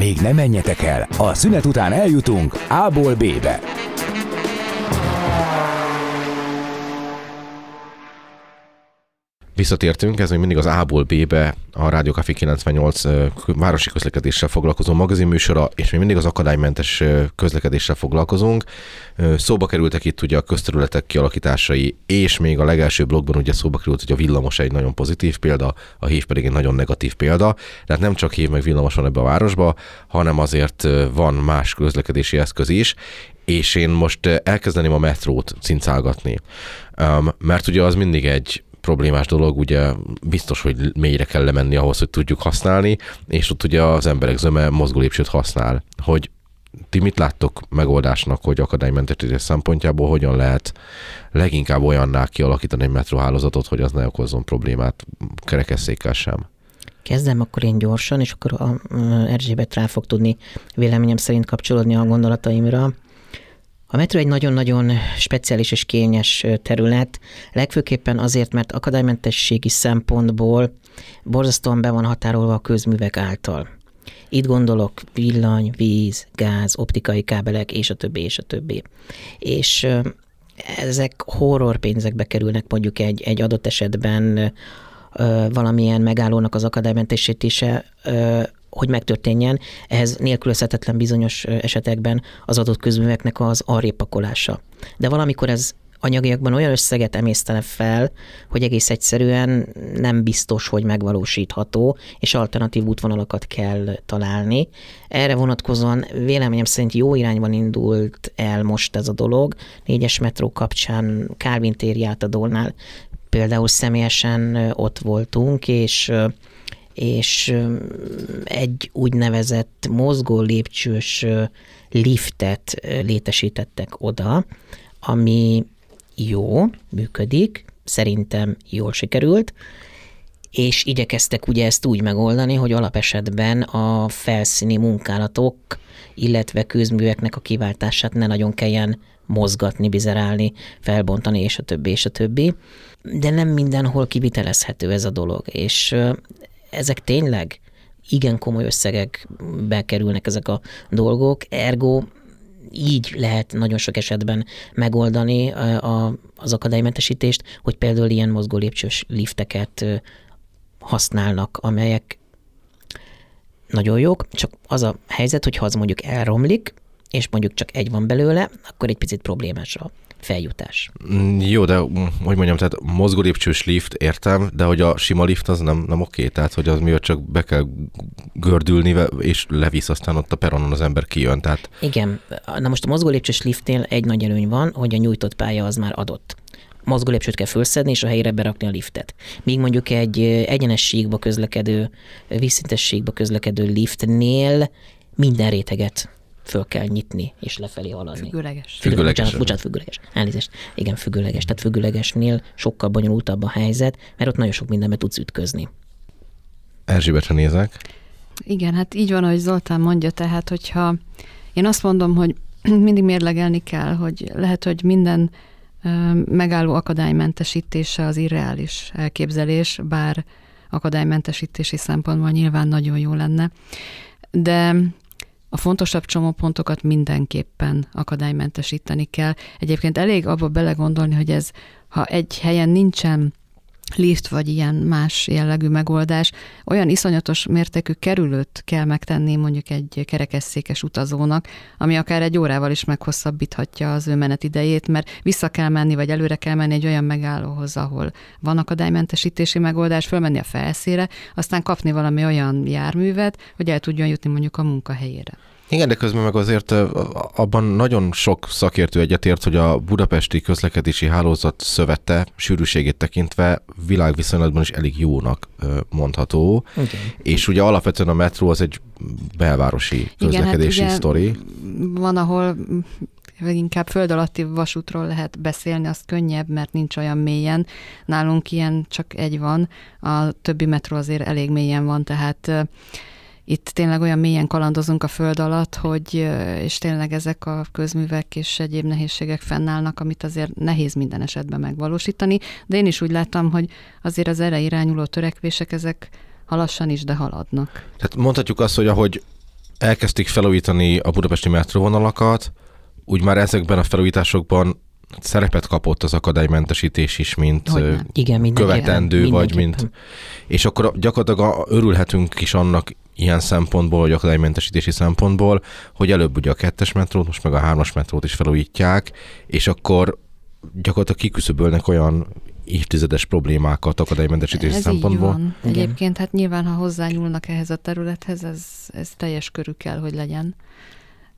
Még nem menjetek el, a szünet után eljutunk A-ból B-be. Visszatértünk, ez még mindig az A-ból B-be a Rádió Café 98 városi közlekedéssel foglalkozó magazinműsora, és még mindig az akadálymentes közlekedéssel foglalkozunk. Szóba kerültek itt ugye a közterületek kialakításai, és még a legelső blogban ugye szóba került, hogy a villamos egy nagyon pozitív példa, a hív pedig egy nagyon negatív példa. Tehát nem csak hív meg villamos van ebbe a városba, hanem azért van más közlekedési eszköz is, és én most elkezdeném a metrót cincálgatni. mert ugye az mindig egy problémás dolog, ugye biztos, hogy mélyre kell lemenni ahhoz, hogy tudjuk használni, és ott ugye az emberek zöme mozgólépcsőt használ. Hogy ti mit láttok megoldásnak, hogy akadálymentesítés szempontjából hogyan lehet leginkább olyanná kialakítani egy metróhálózatot, hogy az ne okozzon problémát kerekesszékkel sem? Kezdem akkor én gyorsan, és akkor a Erzsébet rá fog tudni véleményem szerint kapcsolódni a gondolataimra. A metró egy nagyon-nagyon speciális és kényes terület, legfőképpen azért, mert akadálymentességi szempontból borzasztóan be van határolva a közművek által. Itt gondolok villany, víz, gáz, optikai kábelek, és a többi, és a többi. És ezek horror pénzekbe kerülnek mondjuk egy, egy adott esetben valamilyen megállónak az akadálymentesítése, hogy megtörténjen, ehhez nélkülözhetetlen bizonyos esetekben az adott közműveknek az arrépakolása. De valamikor ez anyagiakban olyan összeget emésztene fel, hogy egész egyszerűen nem biztos, hogy megvalósítható, és alternatív útvonalakat kell találni. Erre vonatkozóan véleményem szerint jó irányban indult el most ez a dolog. Négyes metró kapcsán Kálvin téri átadónál például személyesen ott voltunk, és és egy úgynevezett mozgó lépcsős liftet létesítettek oda, ami jó, működik, szerintem jól sikerült, és igyekeztek ugye ezt úgy megoldani, hogy alapesetben a felszíni munkálatok, illetve közműveknek a kiváltását ne nagyon kelljen mozgatni, bizerálni, felbontani, és a többi, és a többi. De nem mindenhol kivitelezhető ez a dolog, és ezek tényleg igen komoly összegekbe kerülnek ezek a dolgok, ergo így lehet nagyon sok esetben megoldani a, az akadálymentesítést, hogy például ilyen mozgó lépcsős lifteket használnak, amelyek nagyon jók, csak az a helyzet, hogy ha az mondjuk elromlik, és mondjuk csak egy van belőle, akkor egy picit problémás a feljutás. Mm, jó, de mm, hogy mondjam, tehát mozgólépcsős lift, értem, de hogy a sima lift az nem, nem oké, tehát hogy az miatt csak be kell gördülni, és levisz, aztán ott a peronon az ember kijön. Tehát... Igen, na most a mozgólépcsős liftnél egy nagy előny van, hogy a nyújtott pálya az már adott mozgólépcsőt kell felszedni, és a helyére berakni a liftet. Míg mondjuk egy egyenes síkba közlekedő, vízszintes síkba közlekedő liftnél minden réteget föl kell nyitni, és lefelé haladni. Függőleges. Függőleges. Bocsánat, bocsánat, függőleges. Elnézést. Igen, függőleges. Tehát függőlegesnél sokkal bonyolultabb a helyzet, mert ott nagyon sok mindenbe tudsz ütközni. Erzsébetre nézek. Igen, hát így van, ahogy Zoltán mondja, tehát hogyha én azt mondom, hogy mindig mérlegelni kell, hogy lehet, hogy minden megálló akadálymentesítése az irreális elképzelés, bár akadálymentesítési szempontból nyilván nagyon jó lenne. De a fontosabb csomópontokat mindenképpen akadálymentesíteni kell. Egyébként elég abba belegondolni, hogy ez, ha egy helyen nincsen lift vagy ilyen más jellegű megoldás, olyan iszonyatos mértékű kerülőt kell megtenni mondjuk egy kerekesszékes utazónak, ami akár egy órával is meghosszabbíthatja az ő menetidejét, mert vissza kell menni, vagy előre kell menni egy olyan megállóhoz, ahol van akadálymentesítési megoldás, fölmenni a felszére, aztán kapni valami olyan járművet, hogy el tudjon jutni mondjuk a munkahelyére. Igen, de közben meg azért abban nagyon sok szakértő egyetért, hogy a Budapesti Közlekedési Hálózat szövete sűrűségét tekintve világviszonylatban is elég jónak mondható. Igen. És ugye alapvetően a metró az egy belvárosi közlekedési Igen, hát sztori. Van, ahol vagy inkább föld alatti vasútról lehet beszélni, az könnyebb, mert nincs olyan mélyen. Nálunk ilyen csak egy van, a többi metró azért elég mélyen van, tehát itt tényleg olyan mélyen kalandozunk a föld alatt, hogy és tényleg ezek a közművek és egyéb nehézségek fennállnak, amit azért nehéz minden esetben megvalósítani, de én is úgy láttam, hogy azért az erre irányuló törekvések ezek halassan is, de haladnak. Tehát mondhatjuk azt, hogy ahogy elkezdték felújítani a budapesti metróvonalakat, úgy már ezekben a felújításokban szerepet kapott az akadálymentesítés is, mint Igen, követendő, vagy mint... És akkor gyakorlatilag örülhetünk is annak ilyen szempontból, vagy akadálymentesítési szempontból, hogy előbb ugye a kettes metrót, most meg a hármas metrót is felújítják, és akkor gyakorlatilag kiküszöbölnek olyan évtizedes problémákat akadálymentesítési ez szempontból. Így van. Egyébként hát nyilván, ha hozzányúlnak ehhez a területhez, ez, ez teljes körű kell, hogy legyen.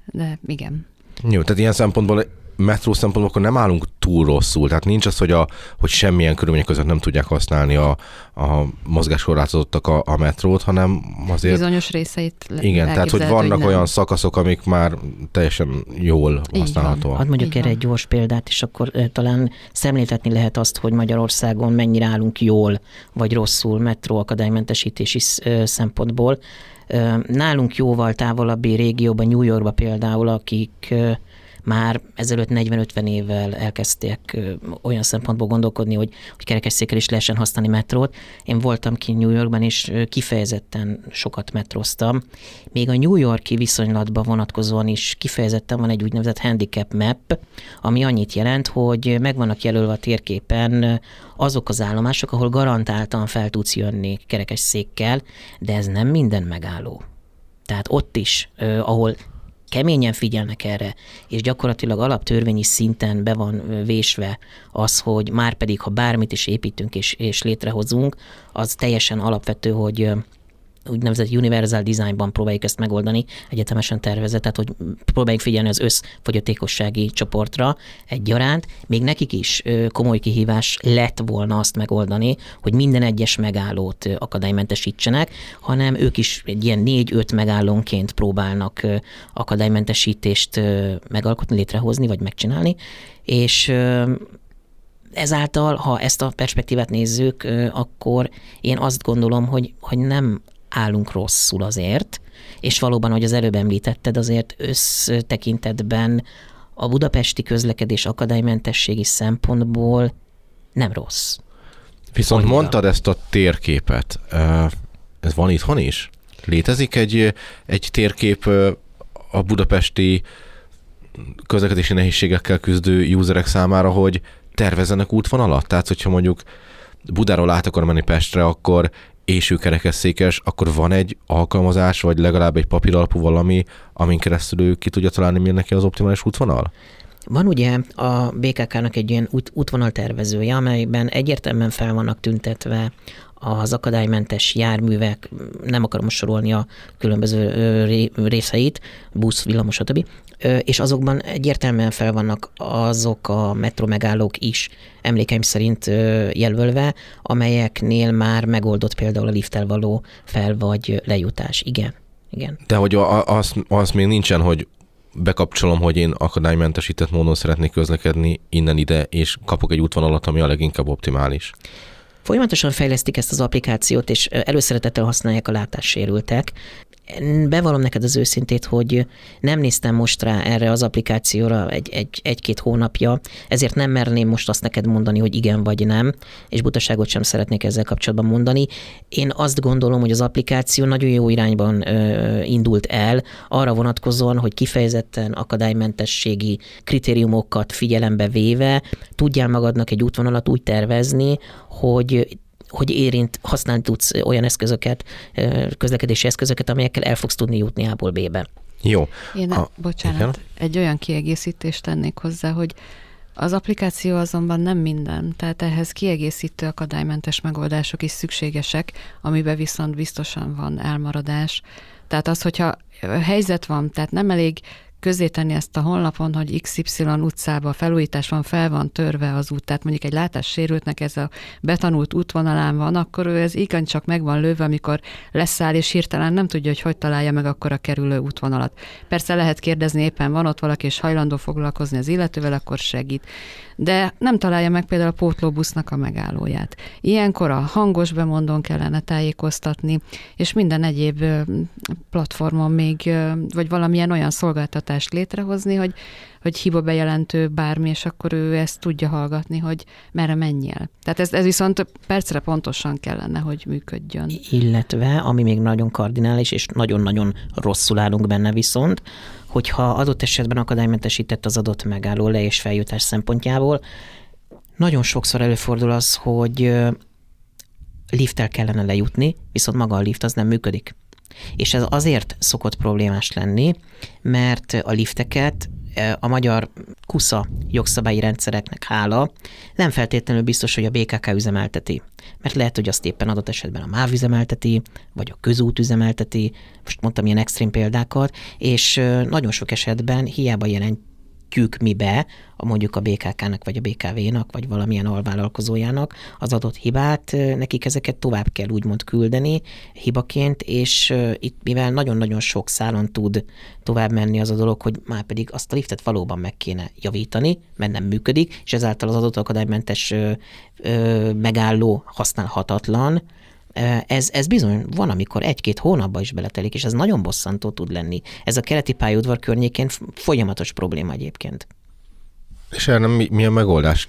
De igen. Jó, tehát ilyen szempontból metró szempontból akkor nem állunk túl rosszul. Tehát nincs az, hogy, a, hogy semmilyen körülmények között nem tudják használni a, a mozgáskorlátozottak a, a metrót, hanem azért... Bizonyos részeit Igen, tehát hogy vannak hogy olyan szakaszok, amik már teljesen jól használhatóak. Hadd mondjuk erre egy gyors példát, és akkor talán szemléltetni lehet azt, hogy Magyarországon mennyire állunk jól vagy rosszul metró akadálymentesítési szempontból. Nálunk jóval távolabbi régióban, New Yorkba például, akik már ezelőtt 40-50 évvel elkezdték olyan szempontból gondolkodni, hogy, hogy kerekesszékkel is lehessen használni metrót. Én voltam ki New Yorkban, és kifejezetten sokat metroztam. Még a New Yorki viszonylatban vonatkozóan is kifejezetten van egy úgynevezett handicap map, ami annyit jelent, hogy meg vannak jelölve a térképen azok az állomások, ahol garantáltan fel tudsz jönni kerekes székkel, de ez nem minden megálló. Tehát ott is, ahol keményen figyelnek erre, és gyakorlatilag alaptörvényi szinten be van vésve az, hogy már pedig, ha bármit is építünk és, és létrehozunk, az teljesen alapvető, hogy úgynevezett universal designban próbáljuk ezt megoldani, egyetemesen tervezett, tehát hogy próbáljuk figyelni az összfogyatékossági csoportra egyaránt. Még nekik is komoly kihívás lett volna azt megoldani, hogy minden egyes megállót akadálymentesítsenek, hanem ők is egy ilyen négy-öt megállónként próbálnak akadálymentesítést megalkotni, létrehozni, vagy megcsinálni, és ezáltal, ha ezt a perspektívát nézzük, akkor én azt gondolom, hogy, hogy nem állunk rosszul azért, és valóban, hogy az előbb említetted, azért össztekintetben a budapesti közlekedés akadálymentességi szempontból nem rossz. Viszont Annyira. mondtad ezt a térképet. Ez van itthon is? Létezik egy, egy térkép a budapesti közlekedési nehézségekkel küzdő userek számára, hogy tervezzenek útvonalat? Tehát, hogyha mondjuk Budáról át akar menni Pestre, akkor és ő kerekesszékes, akkor van egy alkalmazás, vagy legalább egy papíralapú valami, amin keresztül ő ki tudja találni, mi neki az optimális útvonal? Van ugye a BKK-nak egy ilyen út, útvonaltervezője, amelyben egyértelműen fel vannak tüntetve az akadálymentes járművek, nem akarom sorolni a különböző részeit, busz, villamos, stb. És azokban egyértelműen fel vannak azok a metro megállók is, emlékeim szerint jelölve, amelyeknél már megoldott például a lifttel való fel vagy lejutás. Igen. Igen. De hogy az, az még nincsen, hogy bekapcsolom, hogy én akadálymentesített módon szeretnék közlekedni innen ide, és kapok egy útvonalat, ami a leginkább optimális. Folyamatosan fejlesztik ezt az applikációt, és előszeretettel használják a látássérültek. Bevallom neked az őszintét, hogy nem néztem most rá erre az applikációra egy, egy, egy-két hónapja, ezért nem merném most azt neked mondani, hogy igen vagy nem, és butaságot sem szeretnék ezzel kapcsolatban mondani. Én azt gondolom, hogy az applikáció nagyon jó irányban ö, indult el, arra vonatkozóan, hogy kifejezetten akadálymentességi kritériumokat figyelembe véve tudjál magadnak egy útvonalat úgy tervezni, hogy hogy érint, használni tudsz olyan eszközöket, közlekedési eszközöket, amelyekkel el fogsz tudni jutni A-ból B-be. Jó. Én, a, bocsánat, igen? egy olyan kiegészítést tennék hozzá, hogy az applikáció azonban nem minden, tehát ehhez kiegészítő akadálymentes megoldások is szükségesek, amiben viszont biztosan van elmaradás. Tehát az, hogyha helyzet van, tehát nem elég közzétenni ezt a honlapon, hogy XY utcába felújítás van, fel van törve az út, tehát mondjuk egy látássérültnek ez a betanult útvonalán van, akkor ő ez igencsak meg van lőve, amikor leszáll, és hirtelen nem tudja, hogy hogy találja meg akkor a kerülő útvonalat. Persze lehet kérdezni, éppen van ott valaki, és hajlandó foglalkozni az illetővel, akkor segít de nem találja meg például a pótlóbusznak a megállóját. Ilyenkor a hangos bemondón kellene tájékoztatni, és minden egyéb platformon még, vagy valamilyen olyan szolgáltatást létrehozni, hogy, hogy hiba bejelentő bármi, és akkor ő ezt tudja hallgatni, hogy merre menjél. Tehát ez, ez viszont percre pontosan kellene, hogy működjön. Illetve, ami még nagyon kardinális, és nagyon-nagyon rosszul állunk benne viszont, hogyha adott esetben akadálymentesített az adott megálló le- és feljutás szempontjából, nagyon sokszor előfordul az, hogy lifttel kellene lejutni, viszont maga a lift az nem működik. És ez azért szokott problémás lenni, mert a lifteket a magyar kusza jogszabályi rendszereknek hála nem feltétlenül biztos, hogy a BKK üzemelteti. Mert lehet, hogy azt éppen adott esetben a MÁV üzemelteti, vagy a közút üzemelteti, most mondtam ilyen extrém példákat, és nagyon sok esetben hiába jelent vetjük mi be, a mondjuk a BKK-nak, vagy a BKV-nak, vagy valamilyen alvállalkozójának az adott hibát, nekik ezeket tovább kell úgymond küldeni hibaként, és itt mivel nagyon-nagyon sok szálon tud tovább menni az a dolog, hogy már pedig azt a liftet valóban meg kéne javítani, mert nem működik, és ezáltal az adott akadálymentes megálló használhatatlan, Ez, ez bizony van, amikor egy-két hónapba is beletelik, és ez nagyon bosszantó tud lenni. Ez a keleti pályaudvar környékén folyamatos probléma egyébként. És erre mi, mi a megoldás?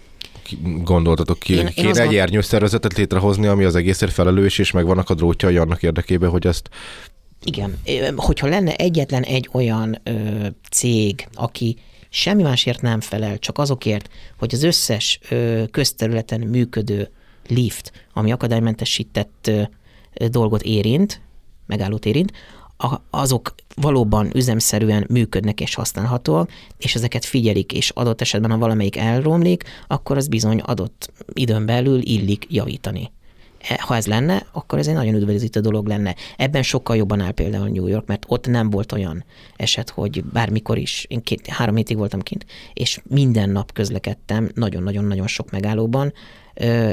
gondoltatok ki? Én, Kéne én egy ernyőszervezetet létrehozni, ami az egészért felelős, és megvannak a drótjai annak érdekében, hogy ezt igen, hogyha lenne egyetlen egy olyan ö, cég, aki semmi másért nem felel, csak azokért, hogy az összes ö, közterületen működő lift, ami akadálymentesített dolgot érint, megállót érint, azok valóban üzemszerűen működnek és használhatóak, és ezeket figyelik, és adott esetben, ha valamelyik elromlik, akkor az bizony adott időn belül illik javítani. E, ha ez lenne, akkor ez egy nagyon üdvözítő dolog lenne. Ebben sokkal jobban áll például New York, mert ott nem volt olyan eset, hogy bármikor is, én két, három hétig voltam kint, és minden nap közlekedtem nagyon-nagyon-nagyon sok megállóban,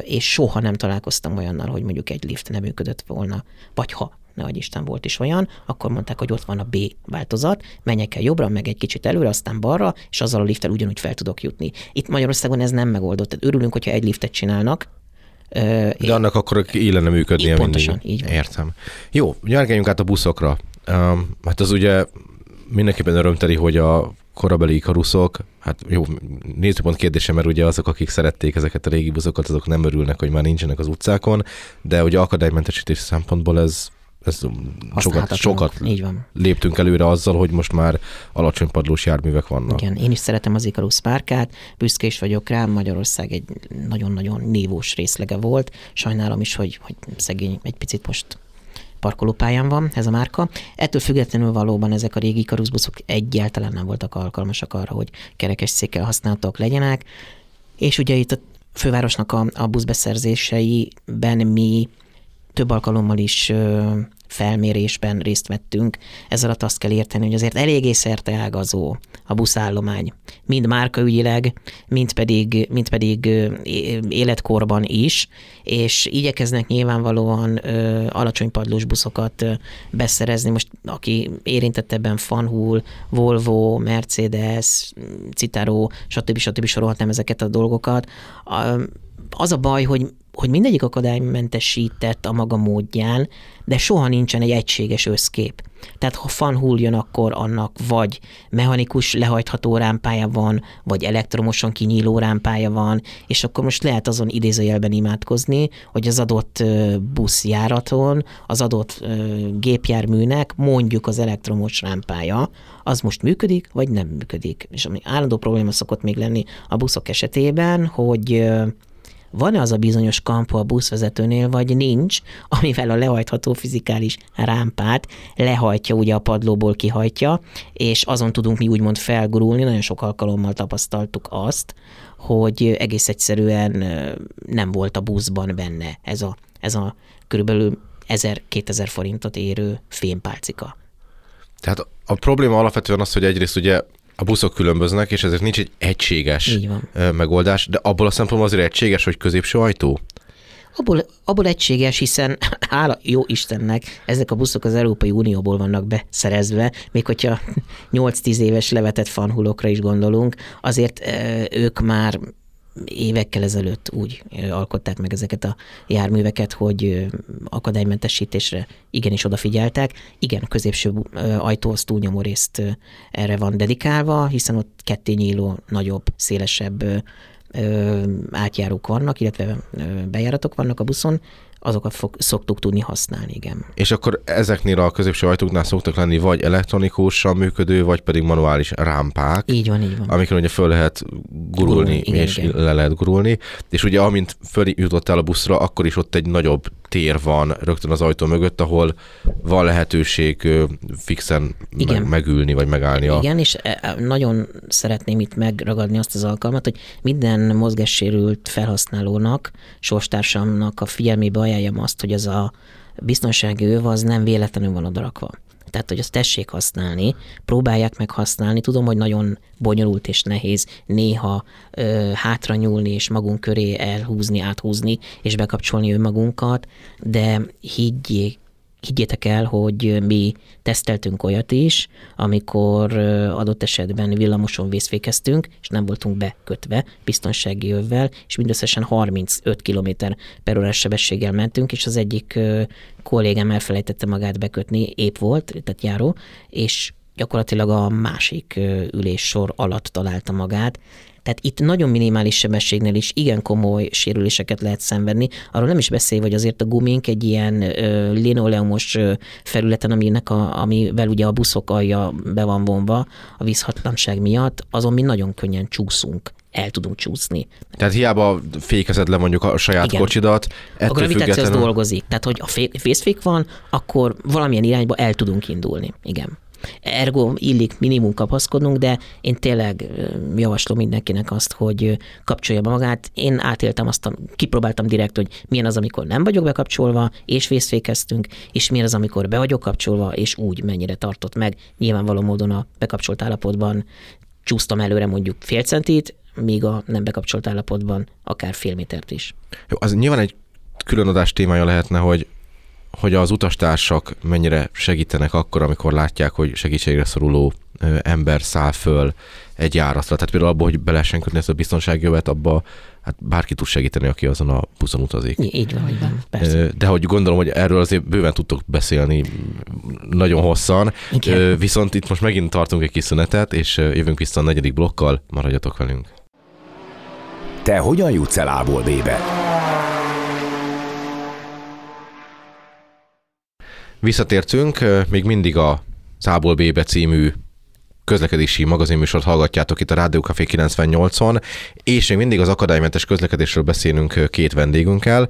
és soha nem találkoztam olyannal, hogy mondjuk egy lift nem működött volna, vagy ha ne Isten volt is olyan, akkor mondták, hogy ott van a B változat, menjek el jobbra, meg egy kicsit előre, aztán balra, és azzal a lifttel ugyanúgy fel tudok jutni. Itt Magyarországon ez nem megoldott. Tehát örülünk, hogyha egy liftet csinálnak, de én... annak akkor illene működnie Pontosan, mindig. így van. Értem. Jó, nyergeljünk át a buszokra. Um, hát az ugye mindenképpen örömteli, hogy a korabeli ikaruszok, hát jó, nézőpont kérdése, mert ugye azok, akik szerették ezeket a régi buszokat, azok nem örülnek, hogy már nincsenek az utcákon, de ugye akadálymentesítés szempontból ez ez sokat, sokat így van. léptünk előre azzal, hogy most már alacsony padlós járművek vannak. Igen, én is szeretem az Icarus párkát, büszke is vagyok rá, Magyarország egy nagyon-nagyon névós részlege volt. Sajnálom is, hogy, hogy szegény egy picit most parkolópályán van ez a márka. Ettől függetlenül valóban ezek a régi Icarus buszok egyáltalán nem voltak alkalmasak arra, hogy kerekes székkel használhatók legyenek. És ugye itt a fővárosnak a, a buszbeszerzéseiben mi több alkalommal is felmérésben részt vettünk. Ez alatt azt kell érteni, hogy azért eléggé ágazó a buszállomány. Mind márkaügyileg, mind pedig, mind pedig életkorban is, és igyekeznek nyilvánvalóan ö, alacsony padlós buszokat ö, beszerezni. Most aki érintett ebben Fanhul, Volvo, Mercedes, Citaro, stb. stb. sorolhatnám ezeket a dolgokat. Az a baj, hogy hogy mindegyik akadálymentesített a maga módján, de soha nincsen egy egységes összkép. Tehát ha fan hull akkor annak vagy mechanikus lehajtható rámpája van, vagy elektromosan kinyíló rámpája van, és akkor most lehet azon idézőjelben imádkozni, hogy az adott buszjáraton, az adott gépjárműnek mondjuk az elektromos rámpája, az most működik, vagy nem működik. És ami állandó probléma szokott még lenni a buszok esetében, hogy van-e az a bizonyos kampó a buszvezetőnél, vagy nincs, amivel a lehajtható fizikális rámpát lehajtja, ugye a padlóból kihajtja, és azon tudunk mi úgymond felgurulni, nagyon sok alkalommal tapasztaltuk azt, hogy egész egyszerűen nem volt a buszban benne ez a, ez a körülbelül 1000-2000 forintot érő fémpálcika. Tehát a probléma alapvetően az, hogy egyrészt ugye a buszok különböznek, és ezért nincs egy egységes megoldás, de abból a szempontból azért egységes, hogy középső ajtó? Abból, abból egységes, hiszen hála jó Istennek, ezek a buszok az Európai Unióból vannak beszerezve, még hogyha 8-10 éves levetett fanhulokra is gondolunk, azért ők már évekkel ezelőtt úgy alkották meg ezeket a járműveket, hogy akadálymentesítésre igenis odafigyeltek. Igen, a középső ajtó az túlnyomó részt erre van dedikálva, hiszen ott ketté nyíló, nagyobb, szélesebb átjárók vannak, illetve bejáratok vannak a buszon, azokat fog, szoktuk tudni használni, igen. És akkor ezeknél a középső ajtóknál szoktak lenni vagy elektronikusan működő, vagy pedig manuális rámpák. Így van, így van. Amikre ugye föl lehet gurulni, gurulni igen, és igen. le lehet gurulni. És ugye amint el a buszra, akkor is ott egy nagyobb tér van rögtön az ajtó mögött, ahol van lehetőség fixen meg, megülni, vagy megállni. A... Igen, és e, e, nagyon szeretném itt megragadni azt az alkalmat, hogy minden mozgássérült felhasználónak, sorstársamnak a figyelmébe ajánljam azt, hogy ez a biztonsági öv az nem véletlenül van odarakva. Tehát, hogy azt tessék használni, próbálják meg használni. Tudom, hogy nagyon bonyolult és nehéz néha ö, hátra nyúlni és magunk köré elhúzni, áthúzni és bekapcsolni önmagunkat, de higgyék higgyétek el, hogy mi teszteltünk olyat is, amikor adott esetben villamoson vészfékeztünk, és nem voltunk bekötve biztonsági övvel, és mindösszesen 35 km per órás sebességgel mentünk, és az egyik kollégám elfelejtette magát bekötni, épp volt, tehát járó, és gyakorlatilag a másik üléssor alatt találta magát, tehát itt nagyon minimális sebességnél is igen komoly sérüléseket lehet szenvedni. Arról nem is beszélj, hogy azért a gumink egy ilyen ö, linoleumos ö, felületen, aminek a, amivel ugye a buszok alja be van vonva a vízhatlanság miatt, azon mi nagyon könnyen csúszunk el tudunk csúszni. Tehát hiába fékezed le mondjuk a saját Igen. kocsidat, A gravitáció függetlenül... dolgozik. Tehát, hogy a fészfék van, akkor valamilyen irányba el tudunk indulni. Igen. Ergo illik minimum kapaszkodnunk, de én tényleg javaslom mindenkinek azt, hogy kapcsolja be magát. Én átéltem azt, kipróbáltam direkt, hogy milyen az, amikor nem vagyok bekapcsolva, és vészfékeztünk, és milyen az, amikor be vagyok kapcsolva, és úgy mennyire tartott meg. Nyilvánvaló módon a bekapcsolt állapotban csúsztam előre mondjuk fél centit, míg a nem bekapcsolt állapotban akár fél métert is. Jó, az nyilván egy különadás témája lehetne, hogy hogy az utastársak mennyire segítenek akkor, amikor látják, hogy segítségre szoruló ember száll föl egy járatra. Tehát például abban, hogy be lehessen kötni ezt a biztonsági jövet, abba hát bárki tud segíteni, aki azon a buszon utazik. Így van, így van, persze. De hogy gondolom, hogy erről azért bőven tudtok beszélni nagyon hosszan. Igen. Viszont itt most megint tartunk egy kis szünetet, és jövünk vissza a negyedik blokkal, maradjatok velünk. Te hogyan jutsz el A-ból B-be? Visszatértünk, még mindig a Szából Bébe című közlekedési magazinműsort hallgatjátok itt a Rádió Café 98-on, és még mindig az akadálymentes közlekedésről beszélünk két vendégünkkel,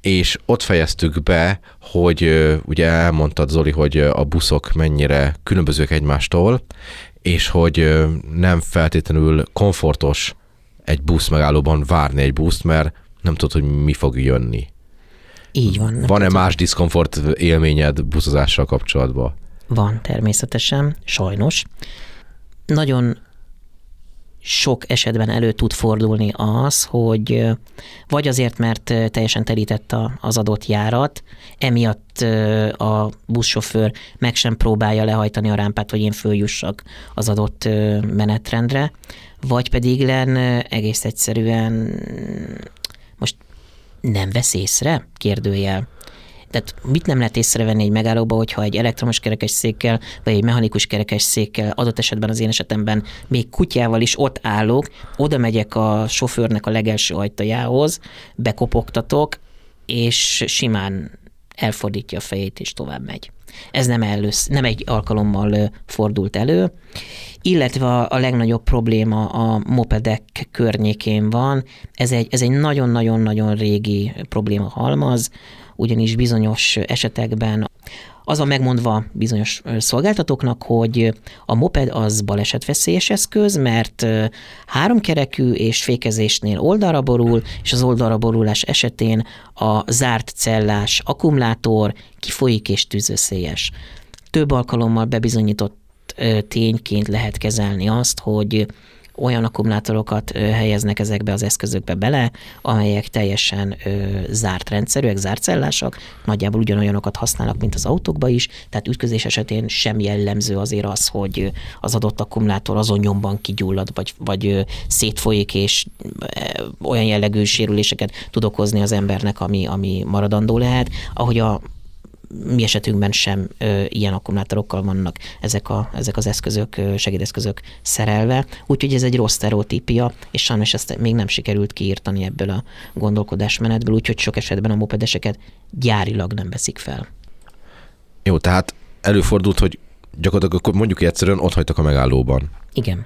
és ott fejeztük be, hogy ugye elmondtad Zoli, hogy a buszok mennyire különbözők egymástól, és hogy nem feltétlenül komfortos egy busz megállóban várni egy buszt, mert nem tudod, hogy mi fog jönni. Így van. Van-e más diszkomfort élményed buszozással kapcsolatban? Van, természetesen, sajnos. Nagyon sok esetben elő tud fordulni az, hogy vagy azért, mert teljesen terített az adott járat, emiatt a buszsofőr meg sem próbálja lehajtani a rámpát, hogy én följussak az adott menetrendre, vagy pedig len egész egyszerűen most nem vesz észre? Kérdőjel. Tehát mit nem lehet észrevenni egy megállóba, hogyha egy elektromos székkel, vagy egy mechanikus székkel, adott esetben az én esetemben még kutyával is ott állok, oda megyek a sofőrnek a legelső ajtajához, bekopogtatok, és simán elfordítja a fejét, és tovább megy. Ez nem, elősz, nem egy alkalommal fordult elő, illetve a legnagyobb probléma a mopedek környékén van. Ez egy, ez egy nagyon-nagyon-nagyon régi probléma halmaz, ugyanis bizonyos esetekben az a megmondva bizonyos szolgáltatóknak, hogy a moped az balesetveszélyes eszköz, mert háromkerekű és fékezésnél oldalra borul, és az oldalra borulás esetén a zárt cellás akkumulátor kifolyik és tűzveszélyes. Több alkalommal bebizonyított tényként lehet kezelni azt, hogy olyan akkumulátorokat helyeznek ezekbe az eszközökbe bele, amelyek teljesen zárt rendszerűek, zárt cellások, nagyjából ugyanolyanokat használnak, mint az autókba is, tehát ütközés esetén sem jellemző azért az, hogy az adott akkumulátor azon nyomban kigyullad, vagy, vagy szétfolyik, és olyan jellegű sérüléseket tud okozni az embernek, ami, ami maradandó lehet. Ahogy a mi esetünkben sem ö, ilyen akkumulátorokkal vannak ezek, a, ezek az eszközök, segédeszközök szerelve, úgyhogy ez egy rossz sztereotípia, és sajnos ezt még nem sikerült kiírtani ebből a gondolkodásmenetből, úgyhogy sok esetben a mopedeseket gyárilag nem veszik fel. Jó, tehát előfordult, hogy gyakorlatilag mondjuk egyszerűen ott hagytak a megállóban. Igen.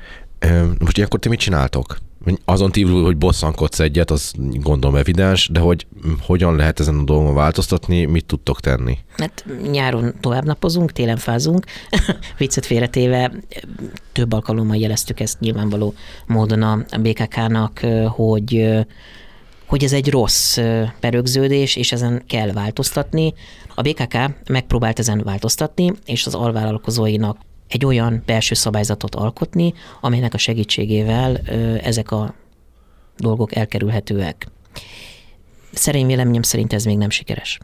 Most ilyenkor ti mit csináltok? Azon kívül, hogy bosszankodsz egyet, az gondolom evidens, de hogy hogyan lehet ezen a dolgon változtatni, mit tudtok tenni? Hát nyáron tovább napozunk, télen fázunk. Viccet félretéve több alkalommal jeleztük ezt nyilvánvaló módon a BKK-nak, hogy hogy ez egy rossz berögződés, és ezen kell változtatni. A BKK megpróbált ezen változtatni, és az alvállalkozóinak egy olyan belső szabályzatot alkotni, amelynek a segítségével ezek a dolgok elkerülhetőek. Szerény véleményem szerint ez még nem sikeres.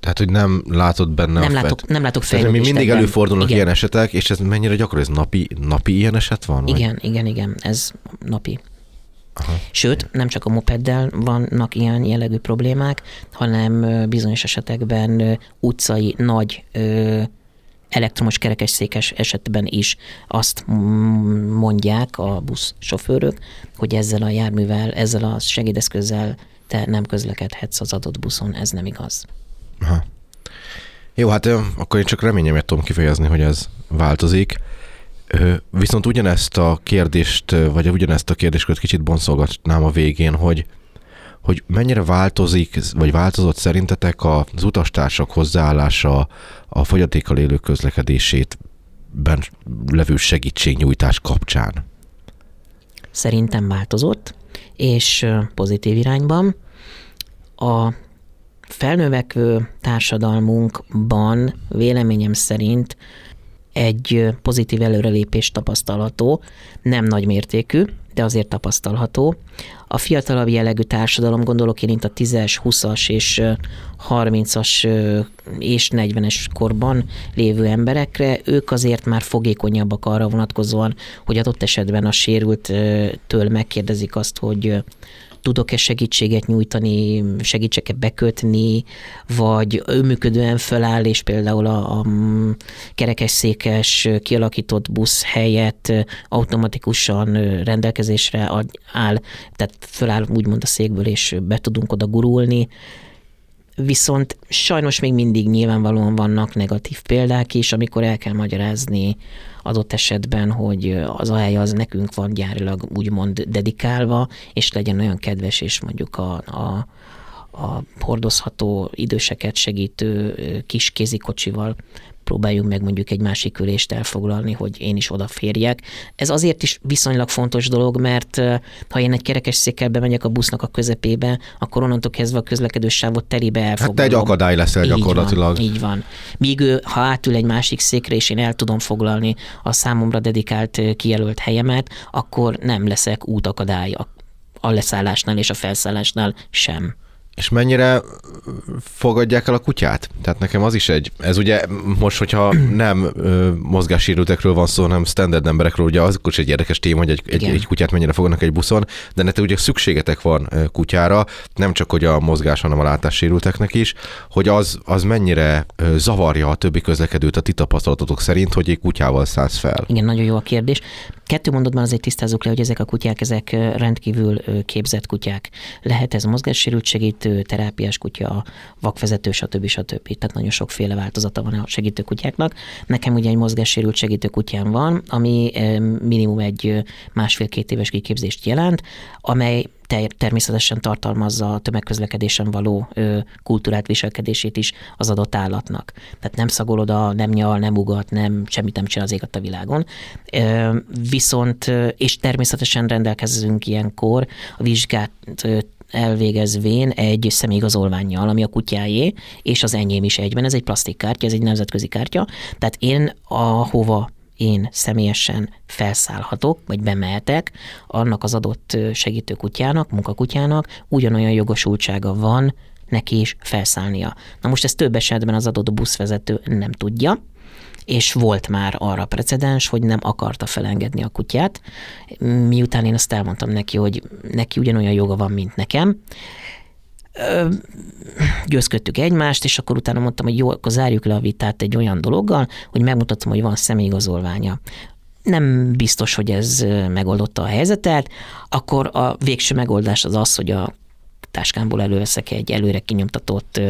Tehát, hogy nem látod benne Nem a látok, nem látok Tehát, mi fejlődést mindig ebben. előfordulnak Igen. ilyen esetek, és ez mennyire gyakori? Ez napi, napi ilyen eset van? vagy? Igen, igen, igen, ez napi. Aha. Sőt, nem csak a mopeddel vannak ilyen jellegű problémák, hanem bizonyos esetekben utcai nagy elektromos kerekesszékes esetben is azt mondják a buszsofőrök, hogy ezzel a járművel, ezzel a segédeszközzel te nem közlekedhetsz az adott buszon, ez nem igaz. Aha. Jó, hát akkor én csak reményemet tudom kifejezni, hogy ez változik. Viszont ugyanezt a kérdést, vagy ugyanezt a kérdéskört kicsit boncolgatnám a végén, hogy hogy mennyire változik, vagy változott szerintetek az utastársak hozzáállása a fogyatékkal élő közlekedését ben levő segítségnyújtás kapcsán? szerintem változott, és pozitív irányban. A felnövekvő társadalmunkban véleményem szerint egy pozitív előrelépés tapasztalható, nem nagy mértékű, de azért tapasztalható. A fiatalabb jellegű társadalom, gondolok én itt a 10-es, 20-as és ö, 30-as ö, és 40-es korban lévő emberekre, ők azért már fogékonyabbak arra vonatkozóan, hogy adott esetben a sérülttől megkérdezik azt, hogy tudok-e segítséget nyújtani, segítsek-e bekötni, vagy önműködően föláll, és például a, a mm, kerekesszékes kialakított busz helyett automatikusan rendelkezésre áll, tehát föláll úgymond a székből, és be tudunk oda gurulni. Viszont sajnos még mindig nyilvánvalóan vannak negatív példák is, amikor el kell magyarázni adott esetben, hogy az a hely az nekünk van gyárilag úgymond dedikálva, és legyen olyan kedves, és mondjuk a, a, a hordozható időseket segítő kis kézikocsival próbáljunk meg mondjuk egy másik ülést elfoglalni, hogy én is odaférjek. Ez azért is viszonylag fontos dolog, mert ha én egy kerekesszékkel bemegyek a busznak a közepébe, akkor onnantól kezdve a közlekedő sávot Hát elfoglalom. te egy akadály leszel Így gyakorlatilag. Van, így van. Míg ő, ha átül egy másik székre, és én el tudom foglalni a számomra dedikált kijelölt helyemet, akkor nem leszek útakadály a leszállásnál és a felszállásnál sem. És mennyire fogadják el a kutyát? Tehát nekem az is egy, ez ugye most, hogyha nem ö, mozgássérültekről van szó, hanem standard emberekről, ugye az is egy érdekes téma, hogy egy, egy, egy kutyát mennyire fogadnak egy buszon, de nektek ugye szükségetek van kutyára, nem csak hogy a mozgás, hanem a látássérülteknek is, hogy az, az mennyire zavarja a többi közlekedőt a ti tapasztalatotok szerint, hogy egy kutyával szállsz fel. Igen, nagyon jó a kérdés. Kettő mondatban azért tisztázzuk le, hogy ezek a kutyák, ezek rendkívül képzett kutyák. Lehet ez mozgássérült segítő, terápiás kutya, vakvezető, stb. stb. Tehát nagyon sokféle változata van a segítő kutyáknak. Nekem ugye egy mozgássérült segítő kutyám van, ami ö, minimum egy ö, másfél-két éves kiképzést jelent, amely ter- természetesen tartalmazza a tömegközlekedésen való ö, kultúrát viselkedését is az adott állatnak. Tehát nem szagol oda, nem nyal, nem ugat, nem, semmit nem csinál az ég a világon. Ö, viszont, és természetesen rendelkezünk ilyenkor a vizsgát ö, elvégezvén egy személyigazolványjal, ami a kutyáé, és az enyém is egyben. Ez egy plastikkártya, ez egy nemzetközi kártya. Tehát én ahova én személyesen felszállhatok, vagy bemehetek, annak az adott segítő kutyának, munkakutyának ugyanolyan jogosultsága van neki is felszállnia. Na most ezt több esetben az adott buszvezető nem tudja, és volt már arra precedens, hogy nem akarta felengedni a kutyát, miután én azt elmondtam neki, hogy neki ugyanolyan joga van, mint nekem, győzködtük egymást, és akkor utána mondtam, hogy jó, akkor zárjuk le a vitát egy olyan dologgal, hogy megmutatom, hogy van személyigazolványa. Nem biztos, hogy ez megoldotta a helyzetet, akkor a végső megoldás az az, hogy a táskámból előveszek egy előre kinyomtatott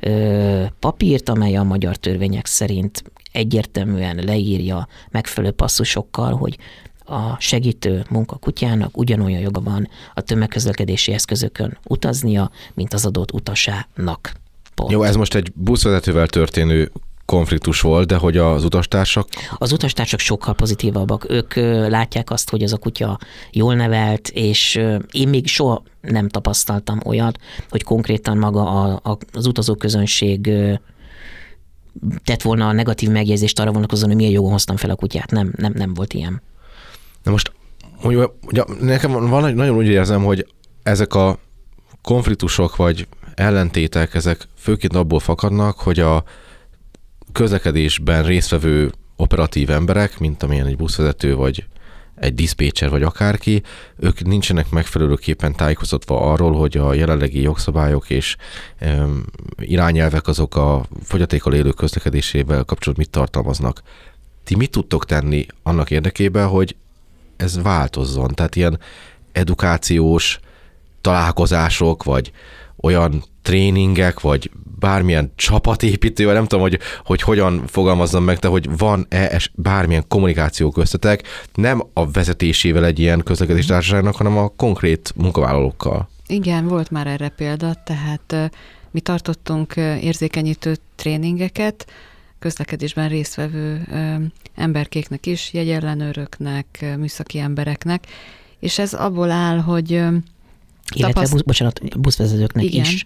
ö, papírt, amely a magyar törvények szerint egyértelműen leírja megfelelő passzusokkal, hogy a segítő munkakutyának ugyanolyan joga van a tömegközlekedési eszközökön utaznia, mint az adott utasának. Pont. Jó, ez most egy buszvezetővel történő konfliktus volt, de hogy az utastársak Az utastársak sokkal pozitívabbak. Ők látják azt, hogy az a kutya jól nevelt, és én még soha nem tapasztaltam olyat, hogy konkrétan maga a, a, az utazóközönség tett volna a negatív megjegyzést arra vonatkozóan, hogy milyen jogon hoztam fel a kutyát. Nem, nem, nem volt ilyen. Na most, hogy, ugye, nekem van, nagyon úgy érzem, hogy ezek a konfliktusok, vagy ellentétek, ezek főként abból fakadnak, hogy a közlekedésben résztvevő operatív emberek, mint amilyen egy buszvezető vagy egy diszpécser vagy akárki, ők nincsenek megfelelőképpen tájékoztatva arról, hogy a jelenlegi jogszabályok és um, irányelvek azok a fogyatékkal élő közlekedésével kapcsolatban mit tartalmaznak. Ti mit tudtok tenni annak érdekében, hogy ez változzon? Tehát ilyen edukációs találkozások, vagy olyan tréningek, vagy bármilyen csapatépítő, vagy nem tudom, hogy, hogy hogyan fogalmazzam meg, de hogy van-e bármilyen kommunikáció köztetek, nem a vezetésével egy ilyen közlekedés társaságnak, hanem a konkrét munkavállalókkal. Igen, volt már erre példa, tehát mi tartottunk érzékenyítő tréningeket, közlekedésben résztvevő emberkéknek is, jegyellenőröknek, műszaki embereknek, és ez abból áll, hogy illetve, tapaszt... busz, bocsánat, buszvezetőknek Igen. is.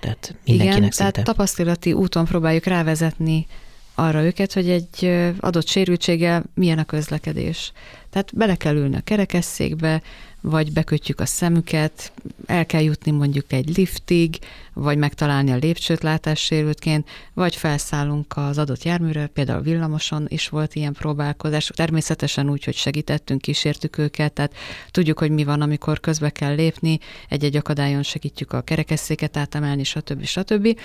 Tehát mindenkinek Igen, szinte. tehát tapasztalati úton próbáljuk rávezetni arra őket, hogy egy adott sérültséggel milyen a közlekedés. Tehát bele kell ülni a kerekesszékbe, vagy bekötjük a szemüket, el kell jutni mondjuk egy liftig, vagy megtalálni a lépcsőt látássérültként, vagy felszállunk az adott járműre, például villamoson is volt ilyen próbálkozás, természetesen úgy, hogy segítettünk, kísértük őket, tehát tudjuk, hogy mi van, amikor közbe kell lépni, egy-egy akadályon segítjük a kerekesszéket átemelni, stb. stb.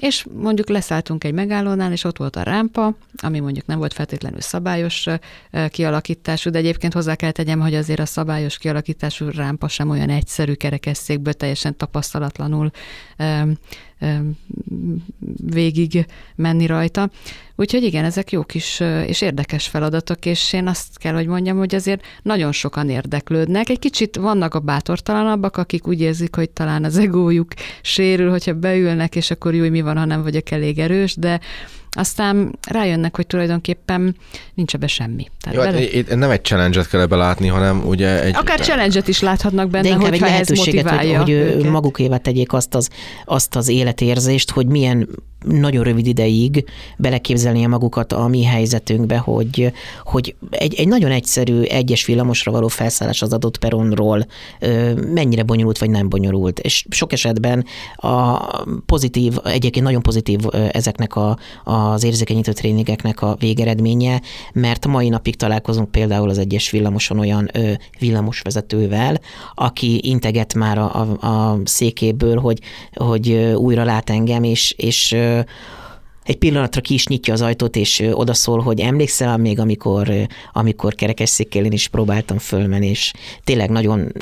És mondjuk leszálltunk egy megállónál, és ott volt a rámpa, ami mondjuk nem volt feltétlenül szabályos kialakítású, de egyébként hozzá kell tegyem, hogy azért a szabályos kialakítású rámpa sem olyan egyszerű kerekesszékből, teljesen tapasztalatlanul végig menni rajta. Úgyhogy igen, ezek jó kis és érdekes feladatok, és én azt kell, hogy mondjam, hogy azért nagyon sokan érdeklődnek. Egy kicsit vannak a bátortalanabbak, akik úgy érzik, hogy talán az egójuk sérül, hogyha beülnek, és akkor jó, mi van, ha nem vagyok elég erős, de aztán rájönnek, hogy tulajdonképpen nincs ebbe semmi. Tehát Jó, bele... hát nem egy challenge-et kell ebbe látni, hanem ugye egy... Akár challenge-et is láthatnak benne, De hogy egy ez motiválja hogy, hogy magukévá tegyék azt az, azt az életérzést, hogy milyen nagyon rövid ideig beleképzelnie magukat a mi helyzetünkbe, hogy, hogy egy, egy nagyon egyszerű egyes villamosra való felszállás az adott peronról mennyire bonyolult vagy nem bonyolult. És sok esetben a pozitív, egyébként nagyon pozitív ezeknek a, az érzékenyítő tréningeknek a végeredménye, mert mai napig találkozunk például az egyes villamoson olyan villamosvezetővel, aki integet már a, a, a székéből, hogy, hogy újra lát engem, és, és egy pillanatra ki is nyitja az ajtót, és odaszól, hogy emlékszel még, amikor, amikor kerekesszékkel én is próbáltam fölmenni, és tényleg nagyon,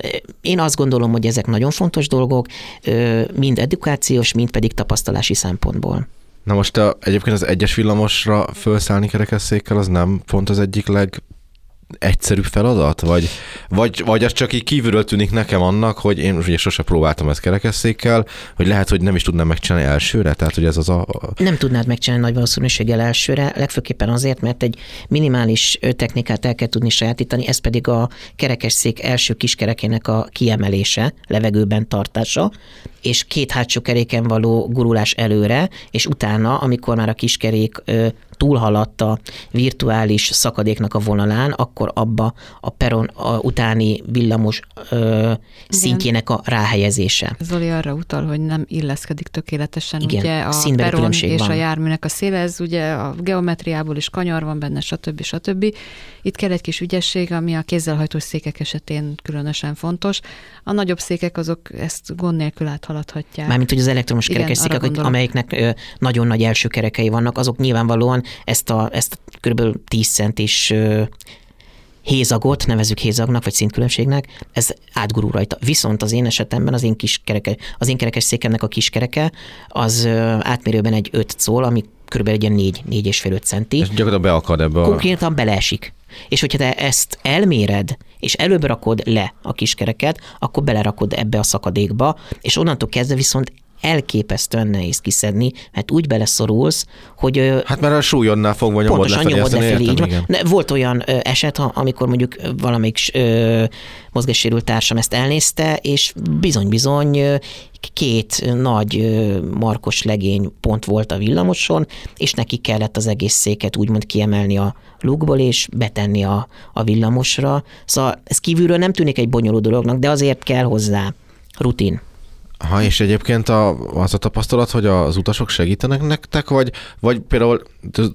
én azt gondolom, hogy ezek nagyon fontos dolgok, mind edukációs, mind pedig tapasztalási szempontból. Na most a, egyébként az egyes villamosra felszállni kerekesszékkel az nem pont az egyik leg egyszerű feladat? Vagy, vagy, vagy az csak így kívülről tűnik nekem annak, hogy én ugye sose próbáltam ezt kerekesszékkel, hogy lehet, hogy nem is tudnám megcsinálni elsőre? Tehát, hogy ez az a... Nem tudnád megcsinálni nagy valószínűséggel elsőre, legfőképpen azért, mert egy minimális technikát el kell tudni sajátítani, ez pedig a kerekesszék első kiskerekének a kiemelése, levegőben tartása, és két hátsó keréken való gurulás előre, és utána, amikor már a kiskerék túlhaladt a virtuális szakadéknak a vonalán, akkor abba a peron a utáni villamos ö, szintjének a ráhelyezése. Zoli arra utal, hogy nem illeszkedik tökéletesen Igen, ugye a peron és van. a járműnek a széle, ez ugye a geometriából is kanyar van benne, stb. stb. Itt kell egy kis ügyesség, ami a kézzelhajtós székek esetén különösen fontos. A nagyobb székek azok ezt gond nélkül áthaladhatják. Mármint, hogy az elektromos kerekesszékek, amelyeknek nagyon nagy első kerekei vannak, azok nyilvánvalóan ezt a, ezt a kb. 10 centis hézagot, nevezük hézagnak, vagy szintkülönbségnek, ez átgurul rajta. Viszont az én esetemben az én, kis kereke, az én kerekes székemnek a kiskereke az átmérőben egy 5 cól, ami kb. egy ilyen 4, 4 és fél 5 centi. És gyakorlatilag beakad ebbe a... Konkrétan beleesik. És hogyha te ezt elméred, és előbb rakod le a kiskereket, akkor belerakod ebbe a szakadékba, és onnantól kezdve viszont elképesztően nehéz kiszedni, mert úgy beleszorulsz, hogy... Hát mert a súlyonnál fogva nyomod pontosan lefelé, nyomod lefelé, értem, így van. Volt olyan eset, amikor mondjuk valamelyik mozgássérült társam ezt elnézte, és bizony-bizony két nagy markos legény pont volt a villamoson, és neki kellett az egész széket úgymond kiemelni a lukból, és betenni a, a villamosra. Szóval ez kívülről nem tűnik egy bonyolult dolognak, de azért kell hozzá rutin. Ha, és egyébként a, az a tapasztalat, hogy az utasok segítenek nektek, vagy, vagy például,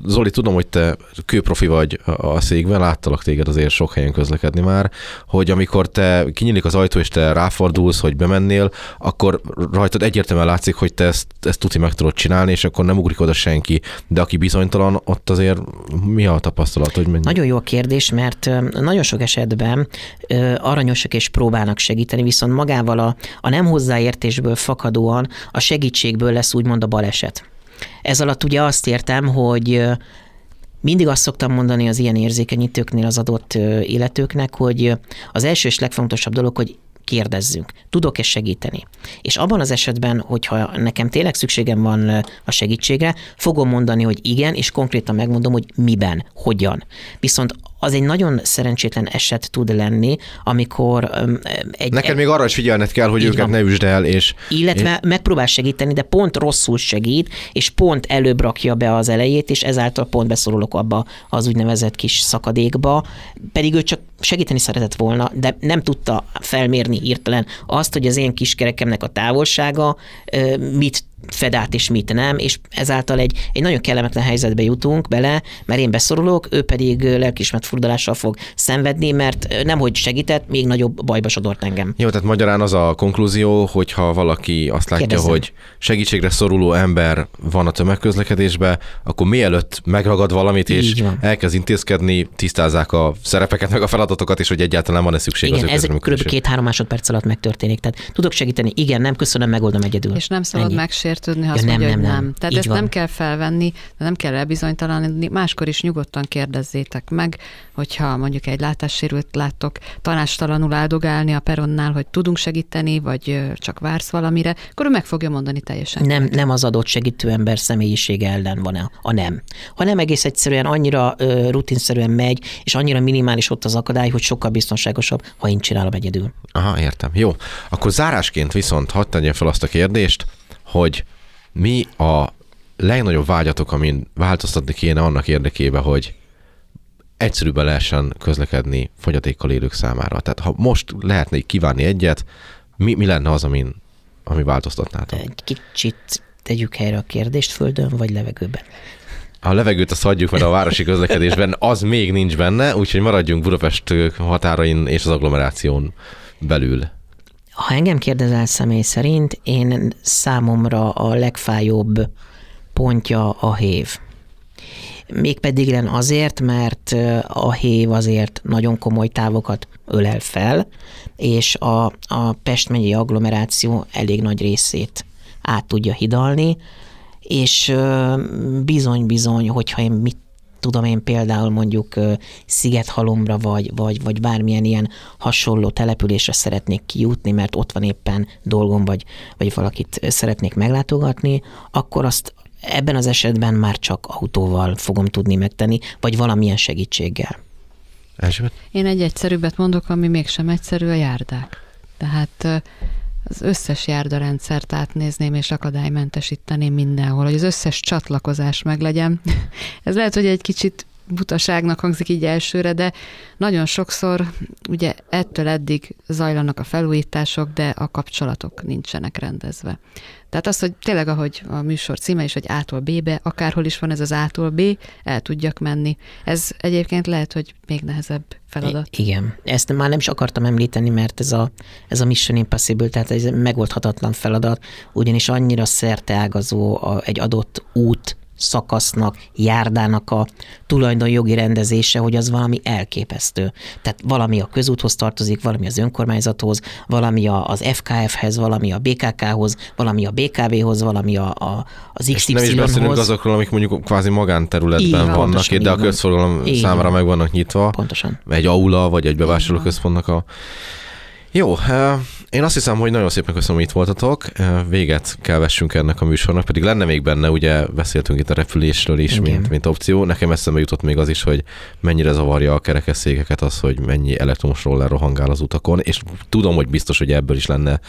Zoli, tudom, hogy te kőprofi vagy a székben, láttalak téged azért sok helyen közlekedni már, hogy amikor te kinyílik az ajtó, és te ráfordulsz, hogy bemennél, akkor rajtad egyértelműen látszik, hogy te ezt, ezt tuti meg tudod csinálni, és akkor nem ugrik oda senki. De aki bizonytalan, ott azért mi a tapasztalat, hogy mennyi? Nagyon jó a kérdés, mert nagyon sok esetben aranyosak és próbálnak segíteni, viszont magával a, a nem hozzáértésből fakadóan a segítségből lesz úgymond a baleset. Ez alatt ugye azt értem, hogy mindig azt szoktam mondani az ilyen érzékenyítőknél az adott illetőknek, hogy az első és legfontosabb dolog, hogy kérdezzünk, tudok-e segíteni? És abban az esetben, hogyha nekem tényleg szükségem van a segítségre, fogom mondani, hogy igen, és konkrétan megmondom, hogy miben, hogyan. Viszont az egy nagyon szerencsétlen eset tud lenni, amikor egy... Neked még arra is figyelned kell, hogy őket van. ne üsd el, és... Illetve és... megpróbál segíteni, de pont rosszul segít, és pont előbb rakja be az elejét, és ezáltal pont beszorulok abba az úgynevezett kis szakadékba, pedig ő csak segíteni szeretett volna, de nem tudta felmérni hirtelen azt, hogy az én kiskerekemnek a távolsága mit fed át és mit nem, és ezáltal egy, egy nagyon kellemetlen helyzetbe jutunk bele, mert én beszorulok, ő pedig lelkismert furdalással fog szenvedni, mert nem hogy segített, még nagyobb bajba sodort engem. Jó, tehát magyarán az a konklúzió, hogyha valaki azt látja, Kérdezzem. hogy segítségre szoruló ember van a tömegközlekedésbe, akkor mielőtt megragad valamit, és elkezd intézkedni, tisztázzák a szerepeket, meg a feladatokat, és hogy egyáltalán van-e szükség igen, az ez kb. két-három másodperc alatt megtörténik. Tehát tudok segíteni, igen, nem, köszönöm, megoldom egyedül. És nem szabad megsérteni megsértődni, ha ja, azt nem, mondja, nem, hogy nem. nem. Tehát Így ezt van. nem kell felvenni, de nem kell elbizonytalanítani. Máskor is nyugodtan kérdezzétek meg, hogyha mondjuk egy látássérült láttok tanástalanul áldogálni a peronnál, hogy tudunk segíteni, vagy csak vársz valamire, akkor ő meg fogja mondani teljesen. Nem, nem az adott segítő ember személyisége ellen van a, a nem. Ha nem egész egyszerűen annyira ö, rutinszerűen megy, és annyira minimális ott az akadály, hogy sokkal biztonságosabb, ha én csinálom egyedül. Aha, értem. Jó. Akkor zárásként viszont hadd tegyem fel azt a kérdést, hogy mi a legnagyobb vágyatok, amin változtatni kéne annak érdekében, hogy egyszerűbben lehessen közlekedni fogyatékkal élők számára. Tehát ha most lehetne kívánni egyet, mi, mi lenne az, amin, ami változtatnátok? Egy kicsit tegyük helyre a kérdést földön vagy levegőben. A levegőt azt hagyjuk, mert a városi közlekedésben az még nincs benne, úgyhogy maradjunk Budapest határain és az agglomeráción belül. Ha engem kérdezel személy szerint, én számomra a legfájóbb pontja a hév. Mégpedig len azért, mert a hév azért nagyon komoly távokat ölel fel, és a, a Pest megyei agglomeráció elég nagy részét át tudja hidalni, és bizony-bizony, hogyha én mit tudom én például mondjuk Szigethalomra vagy, vagy, vagy bármilyen ilyen hasonló településre szeretnék kijutni, mert ott van éppen dolgom, vagy, vagy valakit szeretnék meglátogatni, akkor azt ebben az esetben már csak autóval fogom tudni megtenni, vagy valamilyen segítséggel. Erzsébet? Én egy egyszerűbbet mondok, ami mégsem egyszerű, a járdák. Tehát az összes járdarendszert átnézném és akadálymentesíteném mindenhol, hogy az összes csatlakozás meglegyen. Ez lehet, hogy egy kicsit butaságnak hangzik így elsőre, de nagyon sokszor ugye ettől eddig zajlanak a felújítások, de a kapcsolatok nincsenek rendezve. Tehát az, hogy tényleg, ahogy a műsor címe is, hogy A-tól B-be, akárhol is van ez az A-tól B, el tudjak menni. Ez egyébként lehet, hogy még nehezebb feladat. I- igen, ezt már nem is akartam említeni, mert ez a, ez a Mission Impossible, tehát ez megoldhatatlan feladat, ugyanis annyira szerteágazó a, egy adott út, szakasznak, járdának a tulajdonjogi rendezése, hogy az valami elképesztő. Tehát valami a közúthoz tartozik, valami az önkormányzathoz, valami az FKF-hez, valami a BKK-hoz, valami a BKV-hoz, valami a, a, az XY-hoz. Nem is beszélünk azokról, amik mondjuk kvázi magánterületben így, vannak, pontosan, de a közforgalom számára meg vannak nyitva. Pontosan. Egy aula, vagy egy bevásárlóközpontnak a jó, én azt hiszem, hogy nagyon szépen köszönöm, hogy itt voltatok. Véget kell vessünk ennek a műsornak, pedig lenne még benne, ugye beszéltünk itt a repülésről is, mint, mint opció. Nekem eszembe jutott még az is, hogy mennyire zavarja a kerekesszékeket az, hogy mennyi elektromos roller rohangál az utakon, és tudom, hogy biztos, hogy ebből is lenne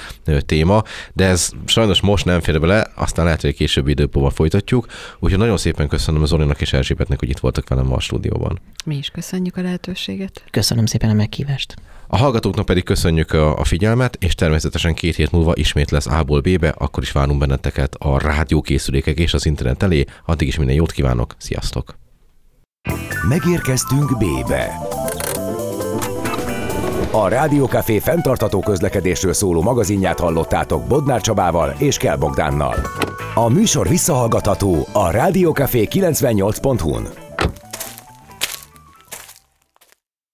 téma, de ez sajnos most nem fér bele, aztán lehet, hogy későbbi időpontban folytatjuk. Úgyhogy nagyon szépen köszönöm az Zolinak és Erzsébetnek, hogy itt voltak velem a stúdióban. Mi is köszönjük a lehetőséget. Köszönöm szépen a meghívást. A hallgatóknak pedig köszönjük a, figyelmet, és természetesen két hét múlva ismét lesz A-ból B-be, akkor is várunk benneteket a rádiókészülékek és az internet elé. Addig is minden jót kívánok, sziasztok! Megérkeztünk B-be. A Rádiókafé fenntartató közlekedésről szóló magazinját hallottátok Bodnár Csabával és Kell Bogdánnal. A műsor visszahallgatható a rádiókafé 98.hu-n.